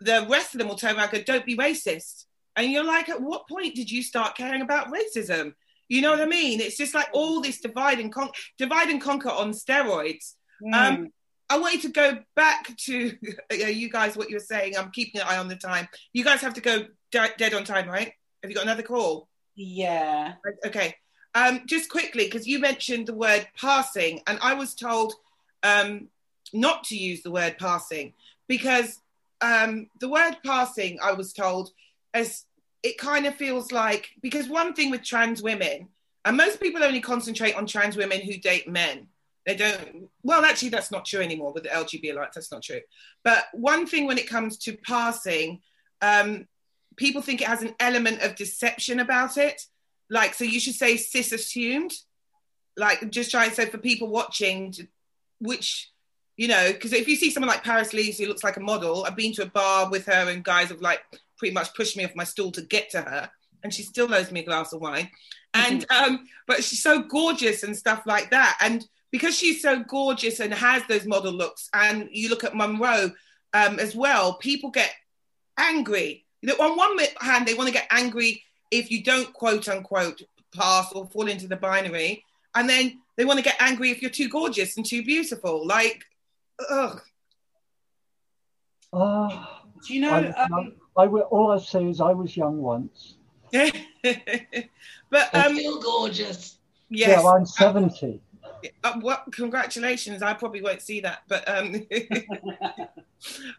the rest of them will turn around and go, don't be racist. And you're like, at what point did you start caring about racism? You know what I mean? It's just like all this divide and con- divide and conquer on steroids. Mm. Um, I want you to go back to you guys. What you were saying. I'm keeping an eye on the time. You guys have to go dead on time, right? Have you got another call? Yeah. Okay. Um, just quickly, because you mentioned the word passing, and I was told um, not to use the word passing because um, the word passing, I was told, as it kind of feels like because one thing with trans women, and most people only concentrate on trans women who date men. They don't. Well, actually, that's not true anymore with the LGBT alliance. That's not true. But one thing when it comes to passing, um, people think it has an element of deception about it. Like, so you should say cis assumed. Like, just trying. So for people watching, which you know, because if you see someone like Paris Lees who looks like a model, I've been to a bar with her and guys have like pretty much pushed me off my stool to get to her, and she still owes me a glass of wine. And mm-hmm. um, but she's so gorgeous and stuff like that, and because she's so gorgeous and has those model looks, and you look at Munroe um, as well, people get angry. You know, on one hand, they want to get angry if you don't quote unquote pass or fall into the binary, and then they want to get angry if you're too gorgeous and too beautiful. Like ugh. Uh, Do you know? I, um, I, will, all I say is I was young once. but um, feel gorgeous. Yes, yeah, I'm seventy. Uh, well, congratulations! I probably won't see that, but um,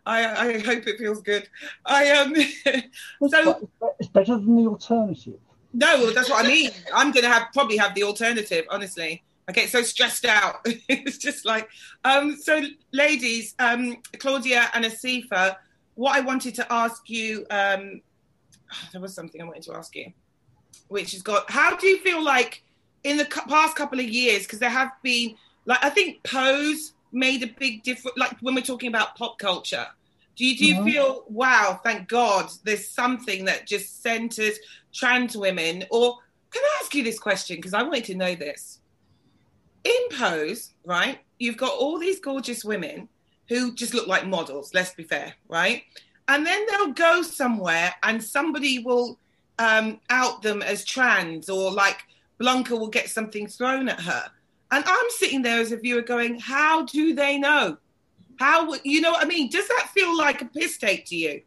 I, I hope it feels good. I um, so it's better than the alternative. No, that's what I mean. I'm gonna have probably have the alternative, honestly. I get so stressed out. it's just like, um, so ladies, um, Claudia and Asifa, what I wanted to ask you, um, there was something I wanted to ask you, which has got, how do you feel like in the past couple of years, because there have been, like, I think Pose made a big difference, like when we're talking about pop culture. Do you, do you mm-hmm. feel, wow, thank God, there's something that just centers trans women? Or can I ask you this question? Because I wanted to know this in Pose, right, you've got all these gorgeous women who just look like models, let's be fair, right? And then they'll go somewhere and somebody will um, out them as trans or like Blanca will get something thrown at her. And I'm sitting there as a viewer going, how do they know? How, would you know what I mean? Does that feel like a piss take to you?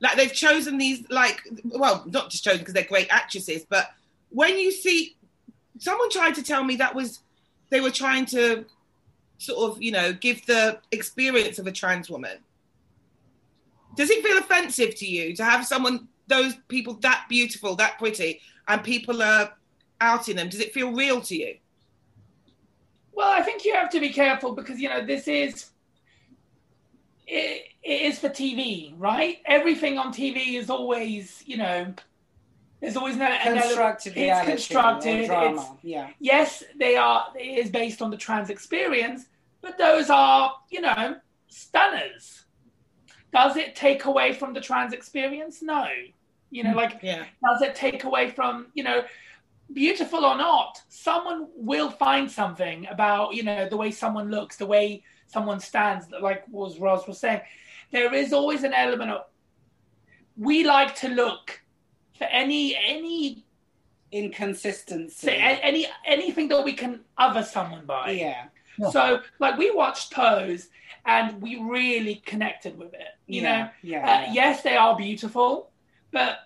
Like they've chosen these, like, well, not just chosen because they're great actresses, but when you see someone tried to tell me that was, they were trying to sort of, you know, give the experience of a trans woman. Does it feel offensive to you to have someone, those people that beautiful, that pretty, and people are outing them? Does it feel real to you? Well, I think you have to be careful because you know this is it, it is for TV, right? Everything on TV is always, you know, there's always an, constructed it's constructed. Drama. It's, yeah. Yes, they are. It is based on the trans experience, but those are, you know, stunners. Does it take away from the trans experience? No. You know, mm, like, yeah. does it take away from, you know, beautiful or not, someone will find something about, you know, the way someone looks, the way someone stands, like was Roz was saying. There is always an element of we like to look for any any inconsistency, any anything that we can other someone by. Yeah. Yeah. So, like, we watched Pose and we really connected with it. You Yeah, know, yeah, Uh, yeah. yes, they are beautiful, but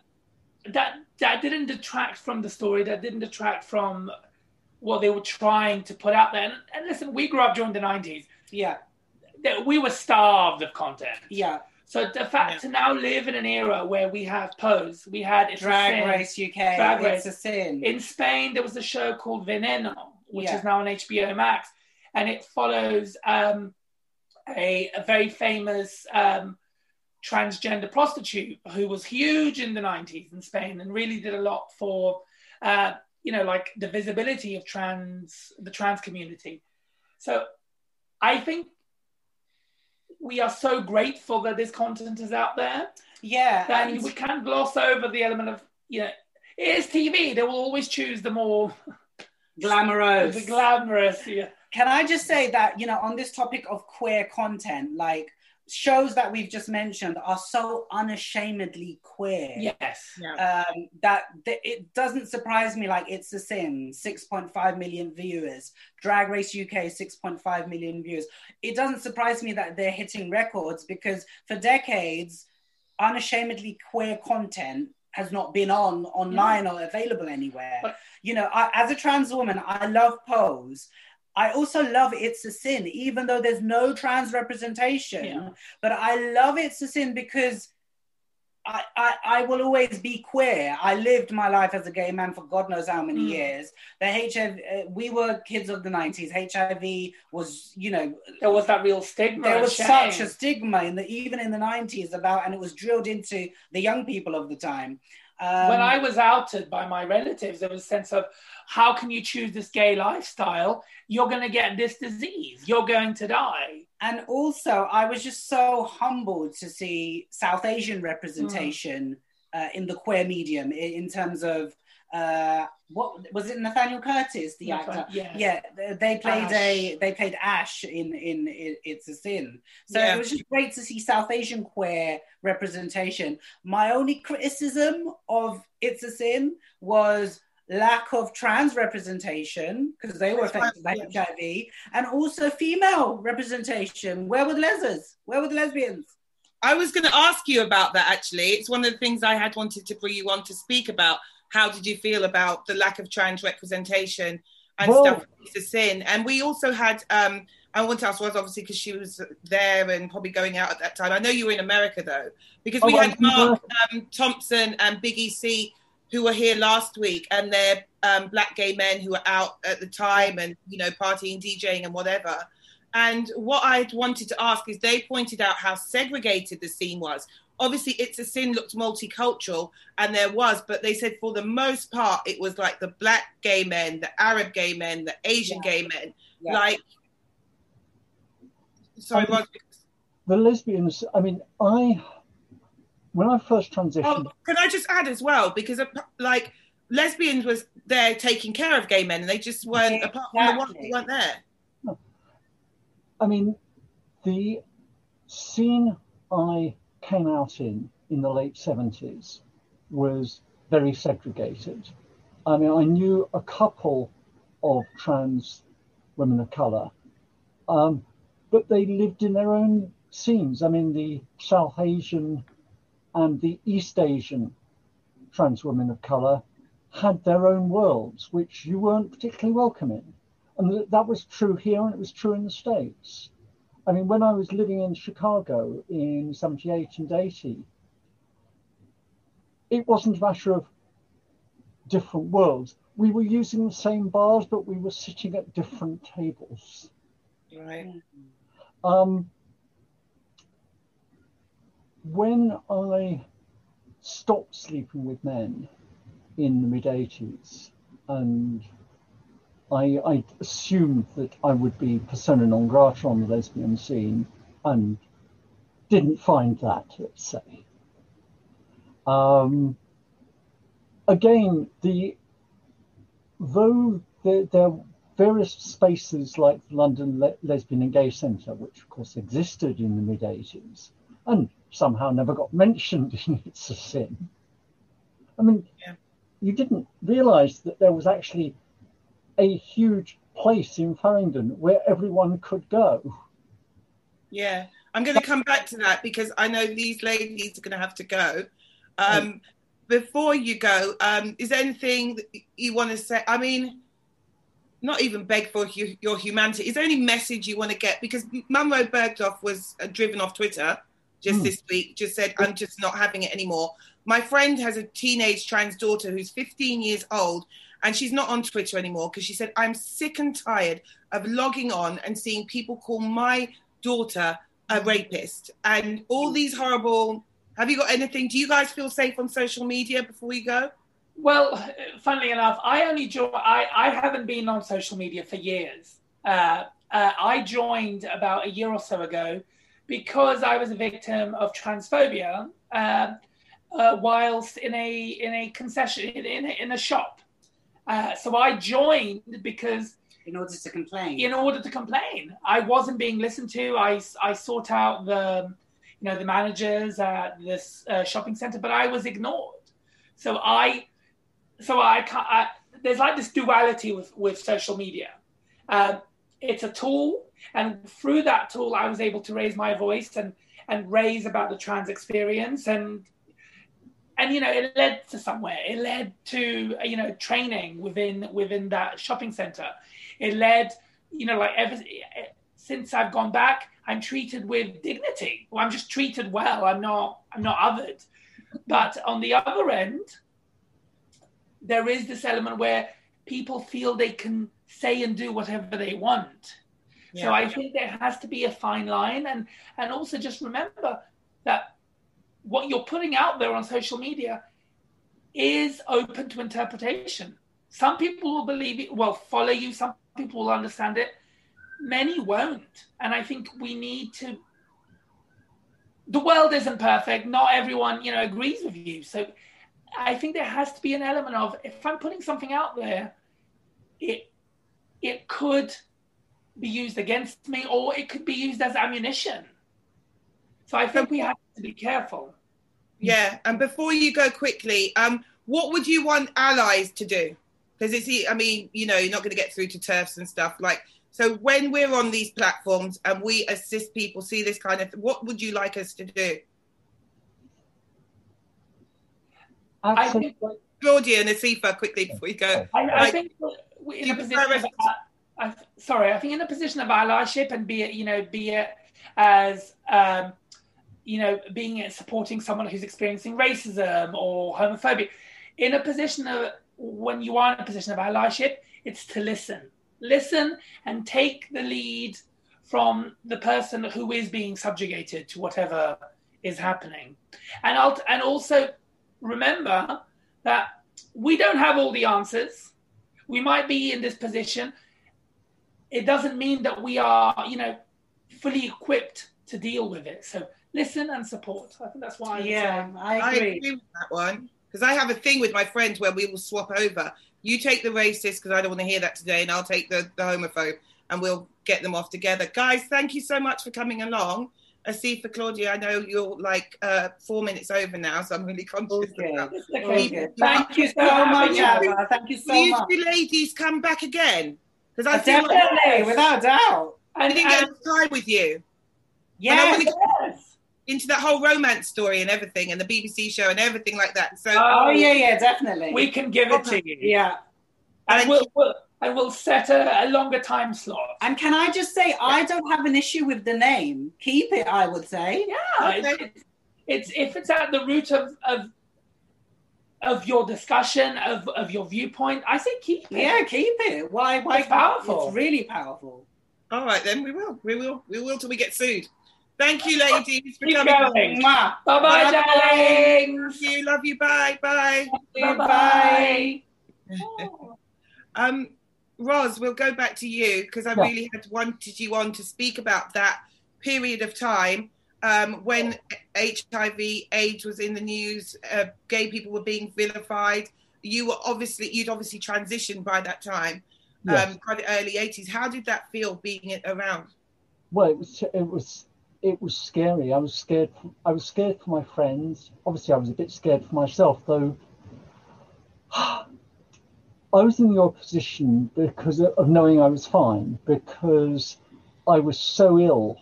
that that didn't detract from the story. That didn't detract from what they were trying to put out there. And, and listen, we grew up during the '90s. Yeah. That we were starved of content. Yeah. So the fact Yeah. to now live in an era where we have Pose, we had It's Drag. Race UK. Drag it's Race. a sin. In Spain, there was a show called Veneno, which Yeah. is now on HBO Max, and it follows um, a, a very famous um, transgender prostitute who was huge in the 90s in Spain and really did a lot for, uh, you know, like the visibility of trans, the trans community. So I think we are so grateful that this content is out there yeah. that and- we can't gloss over the element of, you know, it is TV. They will always choose the more glamorous. the glamorous. Yeah. Can I just say that, you know, on this topic of queer content, like shows that we've just mentioned are so unashamedly queer. Yes. Um, that th- it doesn't surprise me. Like it's a sin, 6.5 million viewers. Drag Race UK, 6.5 million viewers. It doesn't surprise me that they're hitting records because for decades, unashamedly queer content has not been on online or available anywhere. But- you know, I, as a trans woman, I love Pose. I also love It's a Sin, even though there's no trans representation. Yeah. But I love It's a Sin because I, I, I will always be queer. I lived my life as a gay man for God knows how many Mm. years. The HIV, uh, we were kids of the 90s. HIV was, you know, There was that real stigma. there was shame. such a stigma in the even in the 90s about, and it was drilled into the young people of the time. Um, when I was outed by my relatives, there was a sense of how can you choose this gay lifestyle? You're going to get this disease. You're going to die. and also I was just so humbled to see South Asian representation uh, in the queer medium in, in terms of uh, what was it Nathaniel Curtis the actor Yes. yeah they played a they played Ash in in, in It's a Sin so Yeah. it was just great to see South Asian queer representation my only criticism of It's a Sin was lack of trans representation because they were affected by Yeah. HIV and also female representation where were the lesers where were the lesbians I was going to ask you about that actually. It's one of the things I had wanted to bring you on to speak about. How did you feel about the lack of trans representation and Well- stuff? A sin. And we also had, um, I want to ask was obviously because she was there and probably going out at that time. I know you were in America though, because we Oh, had Mark um, Thompson and Biggie C who were here last week, and they're um, black gay men who were out at the time and you know partying, DJing, and whatever. And what I wanted to ask is they pointed out how segregated the scene was. Obviously, It's a Sin looked multicultural, and there was, but they said for the most part, it was like the black gay men, the Arab gay men, the Asian Yeah. gay men. Yeah. Like, sorry, Um, Rod. The lesbians, I mean, I, when I first transitioned, Oh, can I just add as well? Because, like, lesbians was there taking care of gay men, and they just weren't, apart from the ones who weren't there. I mean, the scene I came out in in the late 70s was very segregated. I mean, I knew a couple of trans women of colour, um, but they lived in their own scenes. I mean, the South Asian and the East Asian trans women of colour had their own worlds, which you weren't particularly welcome in. And that was true here and it was true in the States. I mean, when I was living in Chicago in 78 and 80, it wasn't a matter of different worlds. We were using the same bars, but we were sitting at different tables. Right. Um, when I stopped sleeping with men in the mid 80s, and I, I, assumed that I would be persona non grata on the lesbian scene, and didn't find that, let's say. Um, again, the though there, there are various spaces like the London Le- Lesbian and Gay Centre, which of course existed in the mid 80s, and somehow never got mentioned in It's a Sin. I mean, yeah. you didn't realise that there was actually a huge place in Farringdon where everyone could go. Yeah, I'm going to come back to that because I know these ladies are going to have to go. Um, before you go, um, is there anything you want to say? I mean, not even beg for hu- your humanity. Is there any message you want to get? Because Munroe Bergdorf was uh, driven off Twitter just mm. this week, just said, I'm just not having it anymore. My friend has a teenage trans daughter who's 15 years old, and she's not on Twitter anymore because she said, I'm sick and tired of logging on and seeing people call my daughter a rapist and all these horrible. Have you got anything? Do you guys feel safe on social media before we go? Well, funnily enough, I only joined. I, I haven't been on social media for years. Uh, uh, I joined about a year or so ago because I was a victim of transphobia uh, uh, whilst in a in a concession in in a shop. Uh, so I joined because in order to complain. In order to complain, I wasn't being listened to. I I sought out the you know the managers at this uh, shopping center, but I was ignored. So I so I, I there's like this duality with with social media. Um, it's a tool and through that tool, I was able to raise my voice and and raise about the trans experience and and you know it led to somewhere. It led to you know training within within that shopping center. It led you know like ever since i've gone back i'm treated with dignity. Well, i'm just treated well. I'm not i'm not othered. But on the other end there is this element where people feel they can say and do whatever they want. Yeah. So I think there has to be a fine line, and and also just remember that what you're putting out there on social media is open to interpretation. Some people will believe it, will follow you. Some people will understand it. Many won't, and I think we need to. The world isn't perfect. Not everyone, you know, agrees with you. So I think there has to be an element of if I'm putting something out there, it it could be used against me or it could be used as ammunition. So I think we have to be careful. Yeah, and before you go quickly, um, what would you want allies to do? Because it's, I mean, you know, you're not going to get through to TERFs and stuff. Like, so when we're on these platforms and we assist people see this kind of, what would you like us to do? I think, Claudia and Asifa, quickly before you go. I, I like, think in a position I, sorry, I think in a position of allyship and be it, you know, be it as, um, you know, being supporting someone who's experiencing racism or homophobia, in a position of when you are in a position of allyship, it's to listen, listen and take the lead from the person who is being subjugated to whatever is happening, and I'll, and also remember that we don't have all the answers. We might be in this position it doesn't mean that we are, you know, fully equipped to deal with it. So listen and support. I think that's why. I yeah, I agree. I agree with that one because I have a thing with my friends where we will swap over. You take the racist because I don't want to hear that today, and I'll take the, the homophobe, and we'll get them off together. Guys, thank you so much for coming along. Asifa Claudia, I know you're like uh, four minutes over now, so I'm really conscious okay. of that. Okay. Thank you so much, Ava. Thank you so Will much. you ladies come back again? Because I feel definitely, like, without doubt. I didn't get time with you. Yeah. Yes. Into that whole romance story and everything, and the BBC show and everything like that. So, oh, oh yeah, yeah, definitely. We can give it to you. Yeah, and we'll, we'll and we'll set a, a, longer time slot. And can I just say, I don't have an issue with the name. Keep it, I would say. Yeah, okay. it's, it's, if it's at the root of, of of your discussion of, of your viewpoint, I say keep it. Yeah, keep it. Why? Why? It's powerful. It's really powerful. All right, then we will. We will. We will till we get sued. Thank you, ladies, for Keep coming. Bye bye, darling. Thank you. Love you. Bye. Bye. Bye. Bye. um, Roz, we'll go back to you because I really had wanted you on to speak about that period of time um, when HIV AIDS was in the news, uh, gay people were being vilified. You were obviously you'd obviously transitioned by that time, yes. um, quite early '80s. How did that feel being around? Well, it was it was it was scary. I was scared. For, I was scared for my friends. Obviously, I was a bit scared for myself, though. I was in your position because of knowing I was fine, because I was so ill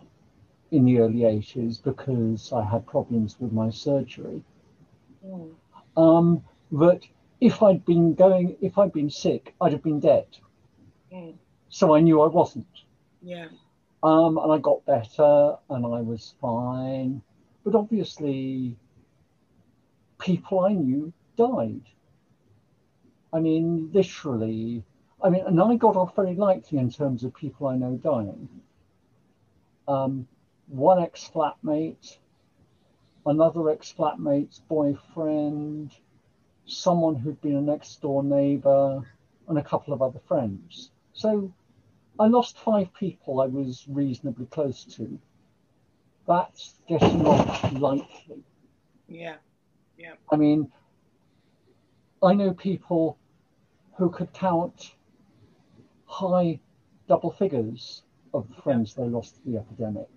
in the early 80s because I had problems with my surgery. Mm. Um, that if I'd been going, if I'd been sick, I'd have been dead. Mm. So I knew I wasn't. Yeah. Um, and I got better and I was fine. But obviously, people I knew died. I mean, literally. I mean, and I got off very lightly in terms of people I know dying. Um, one ex flatmate, another ex flatmate's boyfriend, someone who'd been a next door neighbor, and a couple of other friends. So I lost five people I was reasonably close to. That's just not likely. Yeah. Yeah. I mean, I know people who could count high double figures of friends they lost to the epidemic.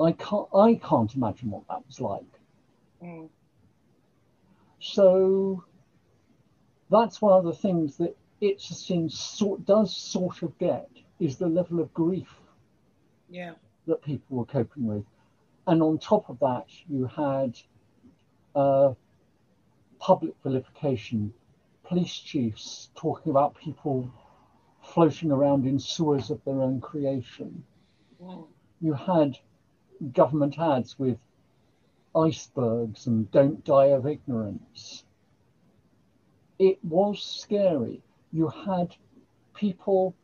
I can't I can't imagine what that was like. Mm. So that's one of the things that it's seen sort does sort of get is the level of grief yeah. that people were coping with. And on top of that, you had uh, public vilification, police chiefs talking about people floating around in sewers of their own creation. Mm. You had government ads with icebergs and don't die of ignorance. It was scary. You had people,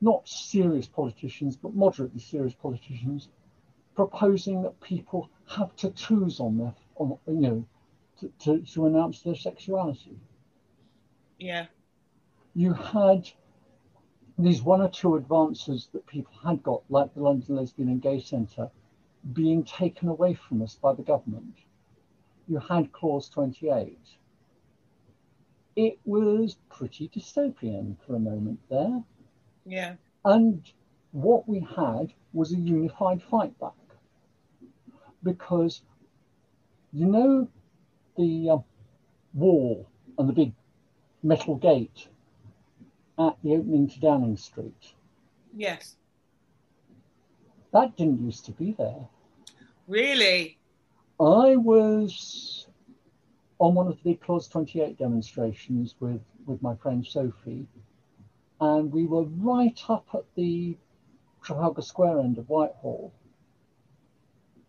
not serious politicians, but moderately serious politicians, proposing that people have tattoos on their, on, you know, to, to, to announce their sexuality. Yeah. You had these one or two advances that people had got, like the London Lesbian and Gay Centre, being taken away from us by the government. You had Clause 28. It was pretty dystopian for a moment there. Yeah. And what we had was a unified fight back. Because, you know, the uh, wall and the big metal gate at the opening to Downing Street. Yes. That didn't used to be there. Really? I was on one of the Clause 28 demonstrations with, with my friend Sophie, and we were right up at the Trafalgar Square end of Whitehall.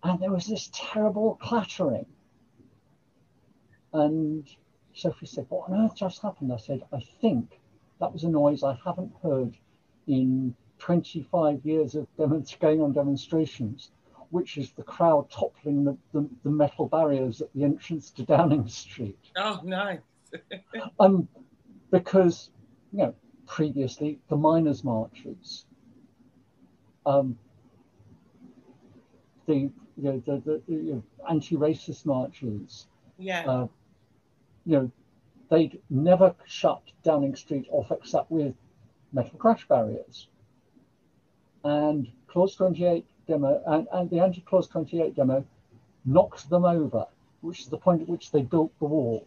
And there was this terrible clattering. And Sophie said, What on earth just happened? I said, I think that was a noise I haven't heard in 25 years of going on demonstrations, which is the crowd toppling the, the, the metal barriers at the entrance to Downing Street. Oh, nice. um, because, you know, previously the miners' marches, um, the, you know, the, the, the you know, anti-racist marches, yeah. Uh, you know, they'd never shut Downing Street off except with metal crash barriers. And Clause 28 demo and, and the anti Clause 28 demo knocked them over, which is the point at which they built the wall.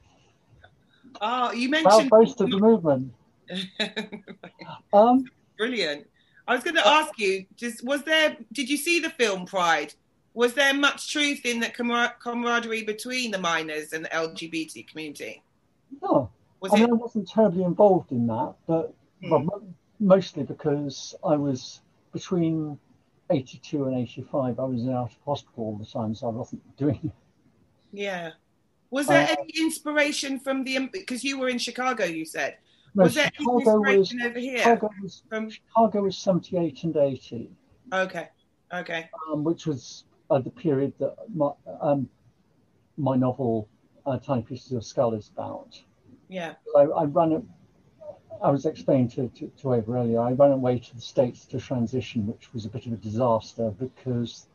Oh, you mentioned most of the movement. um, Brilliant. I was going to ask you, just was there? Did you see the film Pride? Was there much truth in that camar- camaraderie between the miners and the LGBT community? no, Was I it? mean, I wasn't terribly involved in that, but Hmm. well, mostly because I was between 82 and 85. I was in out of hospital all the time, so I wasn't doing. Yeah. Was there Uh, any inspiration from the? Because you were in Chicago, you said. No, Was there any Chicago was inspiration over here? Chicago was From Chicago was 78 and 80. okay, okay, um, which was uh, the period that my, um, my novel uh, Tiny Pieces of Skull is about. yeah, I, I ran it. I was explaining to, to, to Ava earlier, I ran away to the States to transition, which was a bit of a disaster because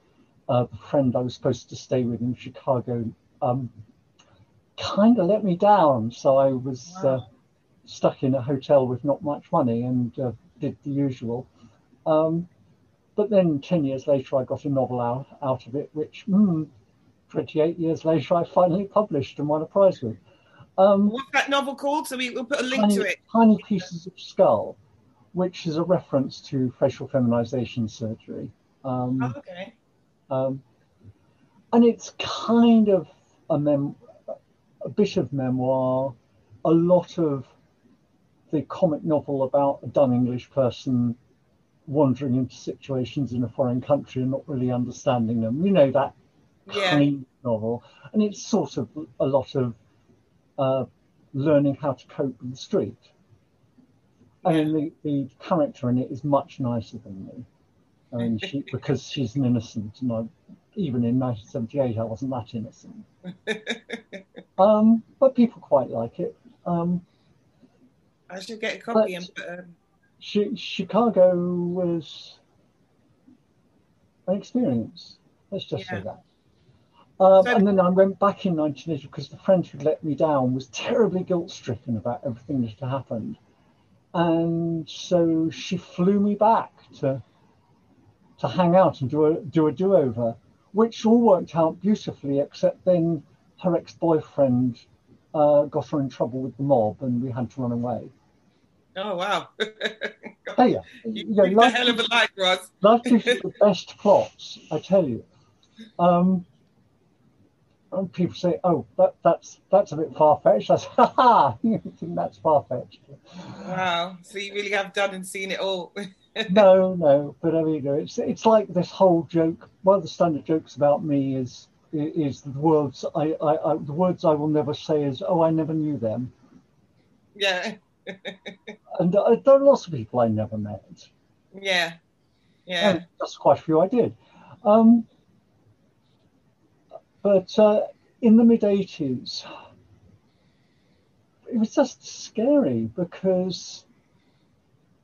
uh, the friend I was supposed to stay with in Chicago um, kind of let me down. So I was uh, stuck in a hotel with not much money and uh, did the usual. Um, but then 10 years later, I got a novel out, out of it, which mm, 28 years later, I finally published and won a prize with. Um, What's that novel called? So we, we'll put a link tiny, to it. Tiny Pieces of Skull, which is a reference to facial feminization surgery. Um, Oh, okay. um, and it's kind of a, mem- a bit of memoir, a lot of the comic novel about a dumb English person wandering into situations in a foreign country and not really understanding them. You know, that Yeah. kind of novel. And it's sort of a lot of uh, learning how to cope with the street. I mean, the, the character in it is much nicer than me. I mean, she, because she's an innocent, and I, even in 1978, I wasn't that innocent. Um, but people quite like it. Um, I should get a copy and put. Um, Chi- Chicago was an experience. Let's just Yeah. say that. Um, and then I went back in 1980 because the friend who let me down was terribly guilt stricken about everything that had happened. And so she flew me back to to hang out and do a do a do over, which all worked out beautifully, except then her ex boyfriend uh, got her in trouble with the mob and we had to run away. oh wow! Hey, yeah, you you know, life hell of a life, Roz. Life you the best plots, I tell you. Um, and people say, "Oh, that, that's that's a bit far fetched." I say, "Ha ha! You think that's far fetched?" Wow. So you really have done and seen it all. no, no. But I mean, it's it's like this whole joke. One of the standard jokes about me is is the words I, I, I the words I will never say is, "Oh, I never knew them." yeah, And uh, there are lots of people I never met. yeah, yeah. And that's quite a few I did. Um, but uh, in the mid 80s, it was just scary because,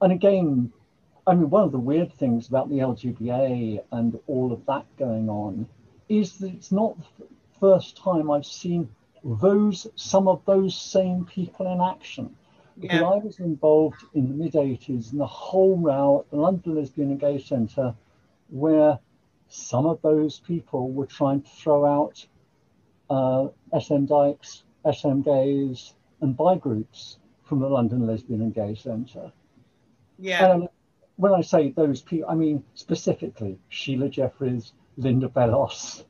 and again, I mean, one of the weird things about the LGBA and all of that going on is that it's not the first time I've seen those, some of those same people in action because Yeah. I was involved in the mid 80s in the whole row at the London Lesbian and Gay Centre, where some of those people were trying to throw out uh, SM Dykes, SM Gays, and bi groups from the London Lesbian and Gay Centre. yeah. And when I say those people, I mean specifically Sheila Jeffreys, Linda Bellos.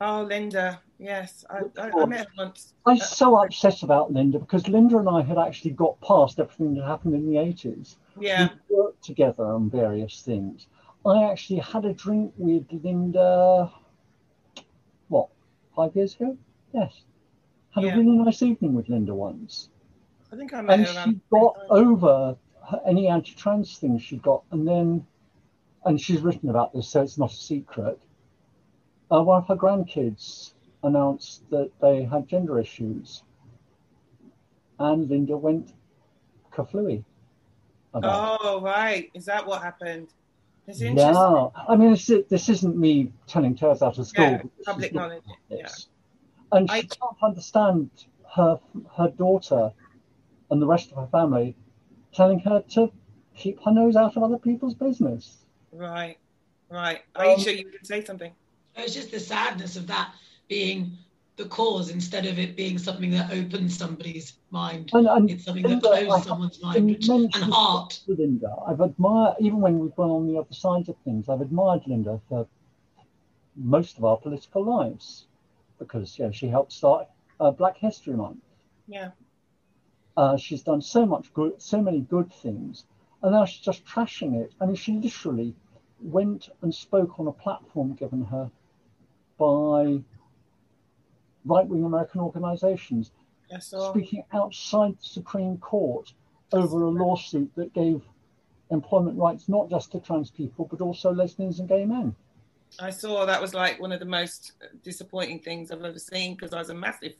Oh, Linda. Yes, I, I, I met her once. I was so upset about Linda because Linda and I had actually got past everything that happened in the 80s. Yeah. we worked together on various things. I actually had a drink with Linda, what, five years ago? Yes. Had Yeah. a really nice evening with Linda once. I think I met And she got over any anti trans things she got. And then, and she's written about this, so it's not a secret. Uh, one of her grandkids announced that they had gender issues. And Linda went kaflooey about. Oh, right. Is that what happened? It's interesting. Yeah, I mean, this, is, this isn't me telling tales out of school. Yeah, public knowledge. this. And she I- can't understand her her daughter and the rest of her family telling her to keep her nose out of other people's business. Right, right. Um, Aisha, you can say something. It's just the sadness of that being the cause instead of it being something that opens somebody's mind. And, and it's something that closes someone's mind which, and heart. Linda, I've admired, even when we've gone on the other side of things, I've admired Linda for most of our political lives because you know, she helped start uh, Black History Month. Yeah. Uh, she's done so much good, so many good things, and now she's just trashing it. I mean, she literally went and spoke on a platform given her by right-wing American organizations, Yes, speaking outside the Supreme Court over a lawsuit that gave employment rights not just to trans people but also lesbians and gay men. I saw that was like one of the most disappointing things I've ever seen because I was a massive,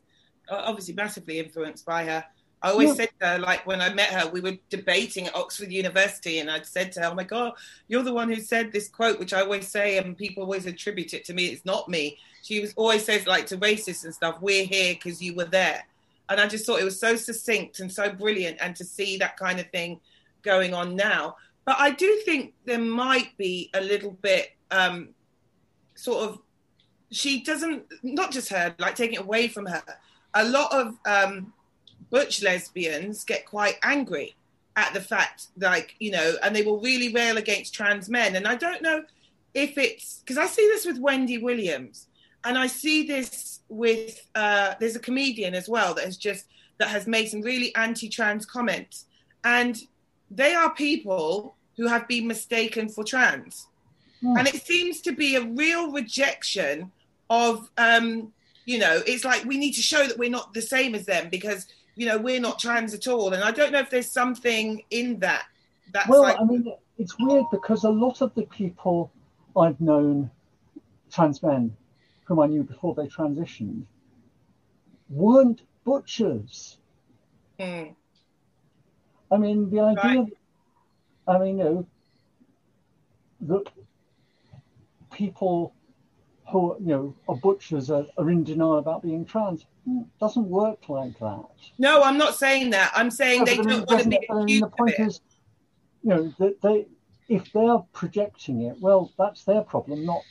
uh, obviously massively influenced by her. I always yeah. said to her, like when I met her, we were debating at Oxford University, and I'd said to her, "Oh my God, you're the one who said this quote, which I always say, and people always attribute it to me. It's not me." She was always says like to racists and stuff, "We're here because you were there," and I just thought it was so succinct and so brilliant, and to see that kind of thing going on now. But I do think there might be a little bit um, sort of she doesn't not just her like taking it away from her a lot of um butch lesbians get quite angry at the fact like you know and they will really rail against trans men. And i don't know if it's because i see this with wendy williams and i see this with uh there's a comedian as well that has just that has made some really anti-trans comments. And they are people who have been mistaken for trans. Mm. And it seems to be a real rejection of, um, you know, it's like we need to show that we're not the same as them because, you know, we're not trans at all. And I don't know if there's something in that. That's well, like... I mean, it's weird because a lot of the people I've known, trans men, whom I knew before they transitioned, weren't butchers. Mm. I mean, the idea, right. I mean, you know, the, people who you know are butchers are, are in denial about being trans. It doesn't work like that. No, I'm not saying that. I'm saying they don't want to be accused The point is, you know, that they if they're projecting it, well, that's their problem, not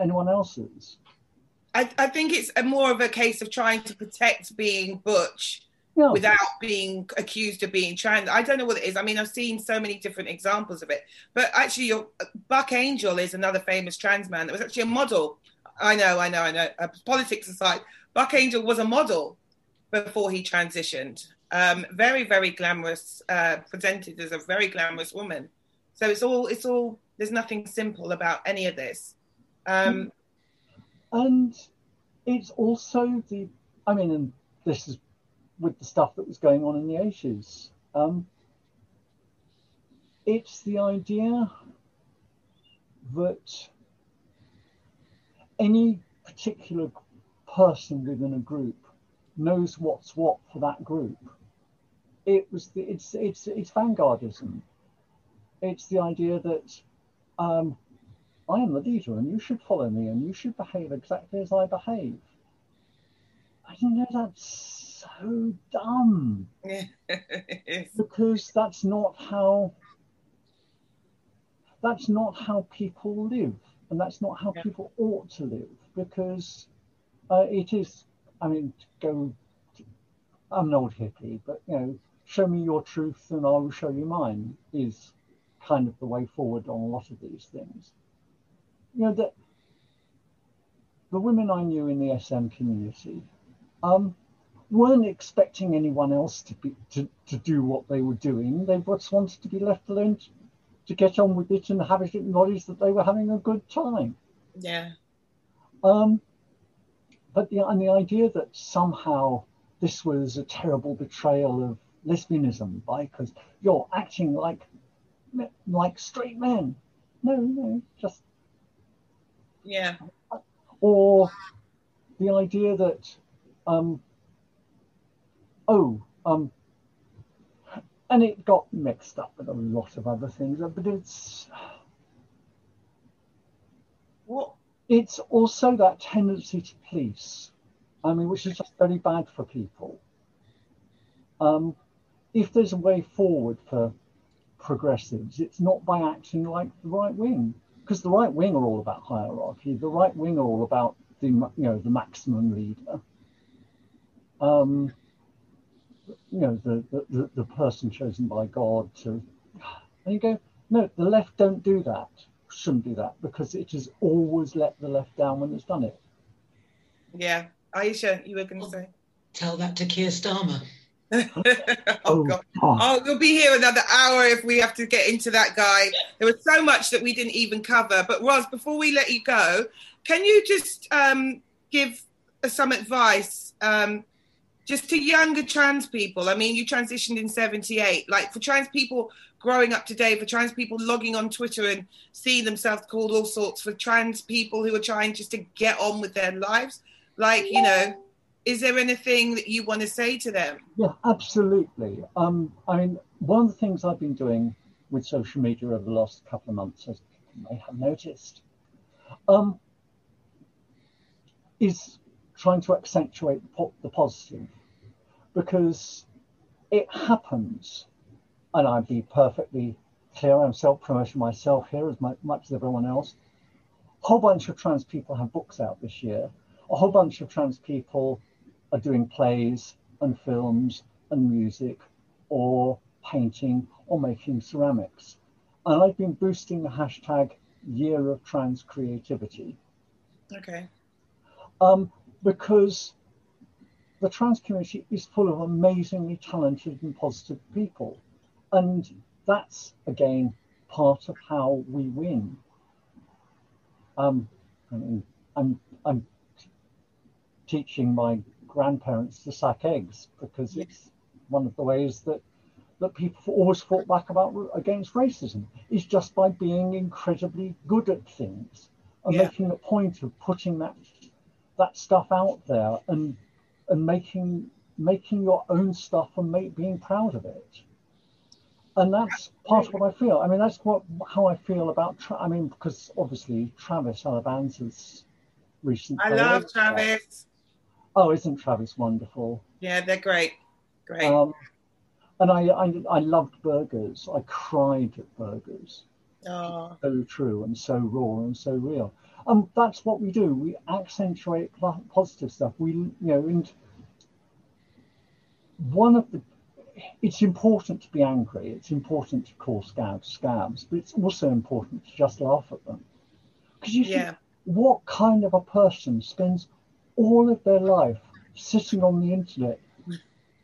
anyone else's. I, I think it's a more of a case of trying to protect being butch yeah. without being accused of being trans. I don't know what it is. I mean, I've seen so many different examples of it. But actually, your, Buck Angel is another famous trans man that was actually a model. I know, I know, I know. Uh, politics aside, Buck Angel was a model before he transitioned. Um, very, very glamorous, uh, presented as a very glamorous woman. So it's all, it's all. There's nothing simple about any of this. Um, and it's also the. I mean, and this is with the stuff that was going on in the 80s. Um, it's the idea that any particular person within a group knows what's what for that group. It was the, it's it's it's vanguardism. It's the idea that um, I am the leader and you should follow me and you should behave exactly as I behave. I don't know that's so dumb. because that's not how that's not how people live, and that's not how yeah. people ought to live. Because uh, it is, I mean, go. I'm an old hippie, but you know, show me your truth and I will show you mine is kind of the way forward on a lot of these things. You know that the women I knew in the SM community, um, weren't expecting anyone else to be to, to do what they were doing. They just wanted to be left alone to, get on with it and have it acknowledged that they were having a good time. Yeah. Um, but the and the idea that somehow this was a terrible betrayal of lesbianism by because you're acting like like straight men. No, no, just yeah. Or the idea that um, oh, um, and it got mixed up with a lot of other things, but it's what it's also that tendency to police. I mean, which is just very bad for people. Um, if there's a way forward for progressives, it's not by acting like the right wing, because the right wing are all about hierarchy. The right wing are all about the you know the maximum leader. um, you know, the, the, the person chosen by God to, and you go, no, the left don't do that, shouldn't do that, because it has always let the left down when it's done it. Yeah. Aisha, you were going to say? Tell that to Keir Starmer. oh, oh, God. Oh, we'll be here another hour if we have to get into that guy. There was so much that we didn't even cover. But Roz, before we let you go, can you just um, give some advice um, just to younger trans people? I mean, you transitioned in 78. Like for trans people growing up today, for trans people logging on Twitter and seeing themselves called all sorts, for trans people who are trying just to get on with their lives, like, you know, is there anything that you want to say to them? Yeah, absolutely. Um, I mean, one of the things I've been doing with social media over the last couple of months, as you may have noticed, um, is trying to accentuate the positive because it happens, and I'd be perfectly clear, I'm self promoting myself here as much as everyone else. A whole bunch of trans people have books out this year. A whole bunch of trans people are doing plays and films and music or painting or making ceramics. And I've been boosting the hashtag Year of Trans Creativity. Okay. Um, because the trans community is full of amazingly talented and positive people. And that's, again, part of how we win. Um, I mean, I'm, I'm teaching my grandparents to suck eggs because it's one of the ways that that people always fought back about against racism is just by being incredibly good at things and yeah. making a point of putting that that stuff out there and and making making your own stuff and make, being proud of it and that's part of what I feel. I mean, that's what how I feel about. Tra- I mean, because obviously Travis Alabanza's recent. I love Travis. Oh, isn't Travis wonderful? Yeah, they're great. Great. Um, and I, I, I loved burgers. I cried at burgers. Oh. So true and so raw and so real. And that's what we do. We accentuate positive stuff. We, you know, and one of the, it's important to be angry. It's important to call scabs scabs, but it's also important to just laugh at them. Because you yeah. think, what kind of a person spends all of their life sitting on the internet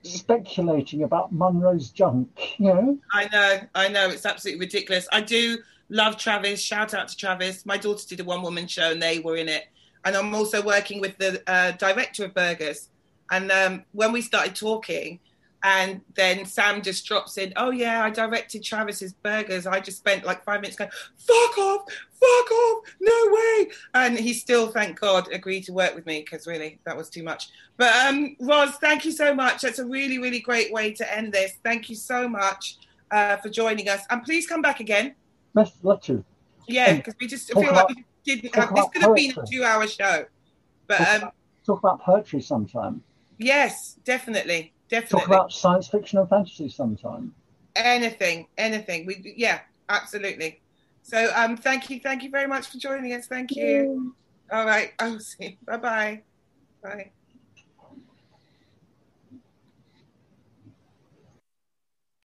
speculating about Munroe's junk, you know? I know, I know, it's absolutely ridiculous. I do love Travis. Shout out to Travis. My daughter did a one woman show and they were in it. And I'm also working with the uh, director of Burgers. And um, when we started talking, and then Sam just drops in, oh yeah, I directed Travis's burgers. I just spent like five minutes going, fuck off, fuck off, no way. And he still, thank God, agreed to work with me because really that was too much. But um, Roz, thank you so much. That's a really, really great way to end this. Thank you so much uh, for joining us. And please come back again. Love to. Yeah, because we just feel about, like we didn't have, this could have been a two hour show. But talk, um, talk about poetry sometime. Yes, definitely. Definitely. Talk about science fiction and fantasy sometime. Anything, anything. We yeah, absolutely. So um, thank you, thank you very much for joining us. Thank you. All right. I'll see. Bye-bye. Bye.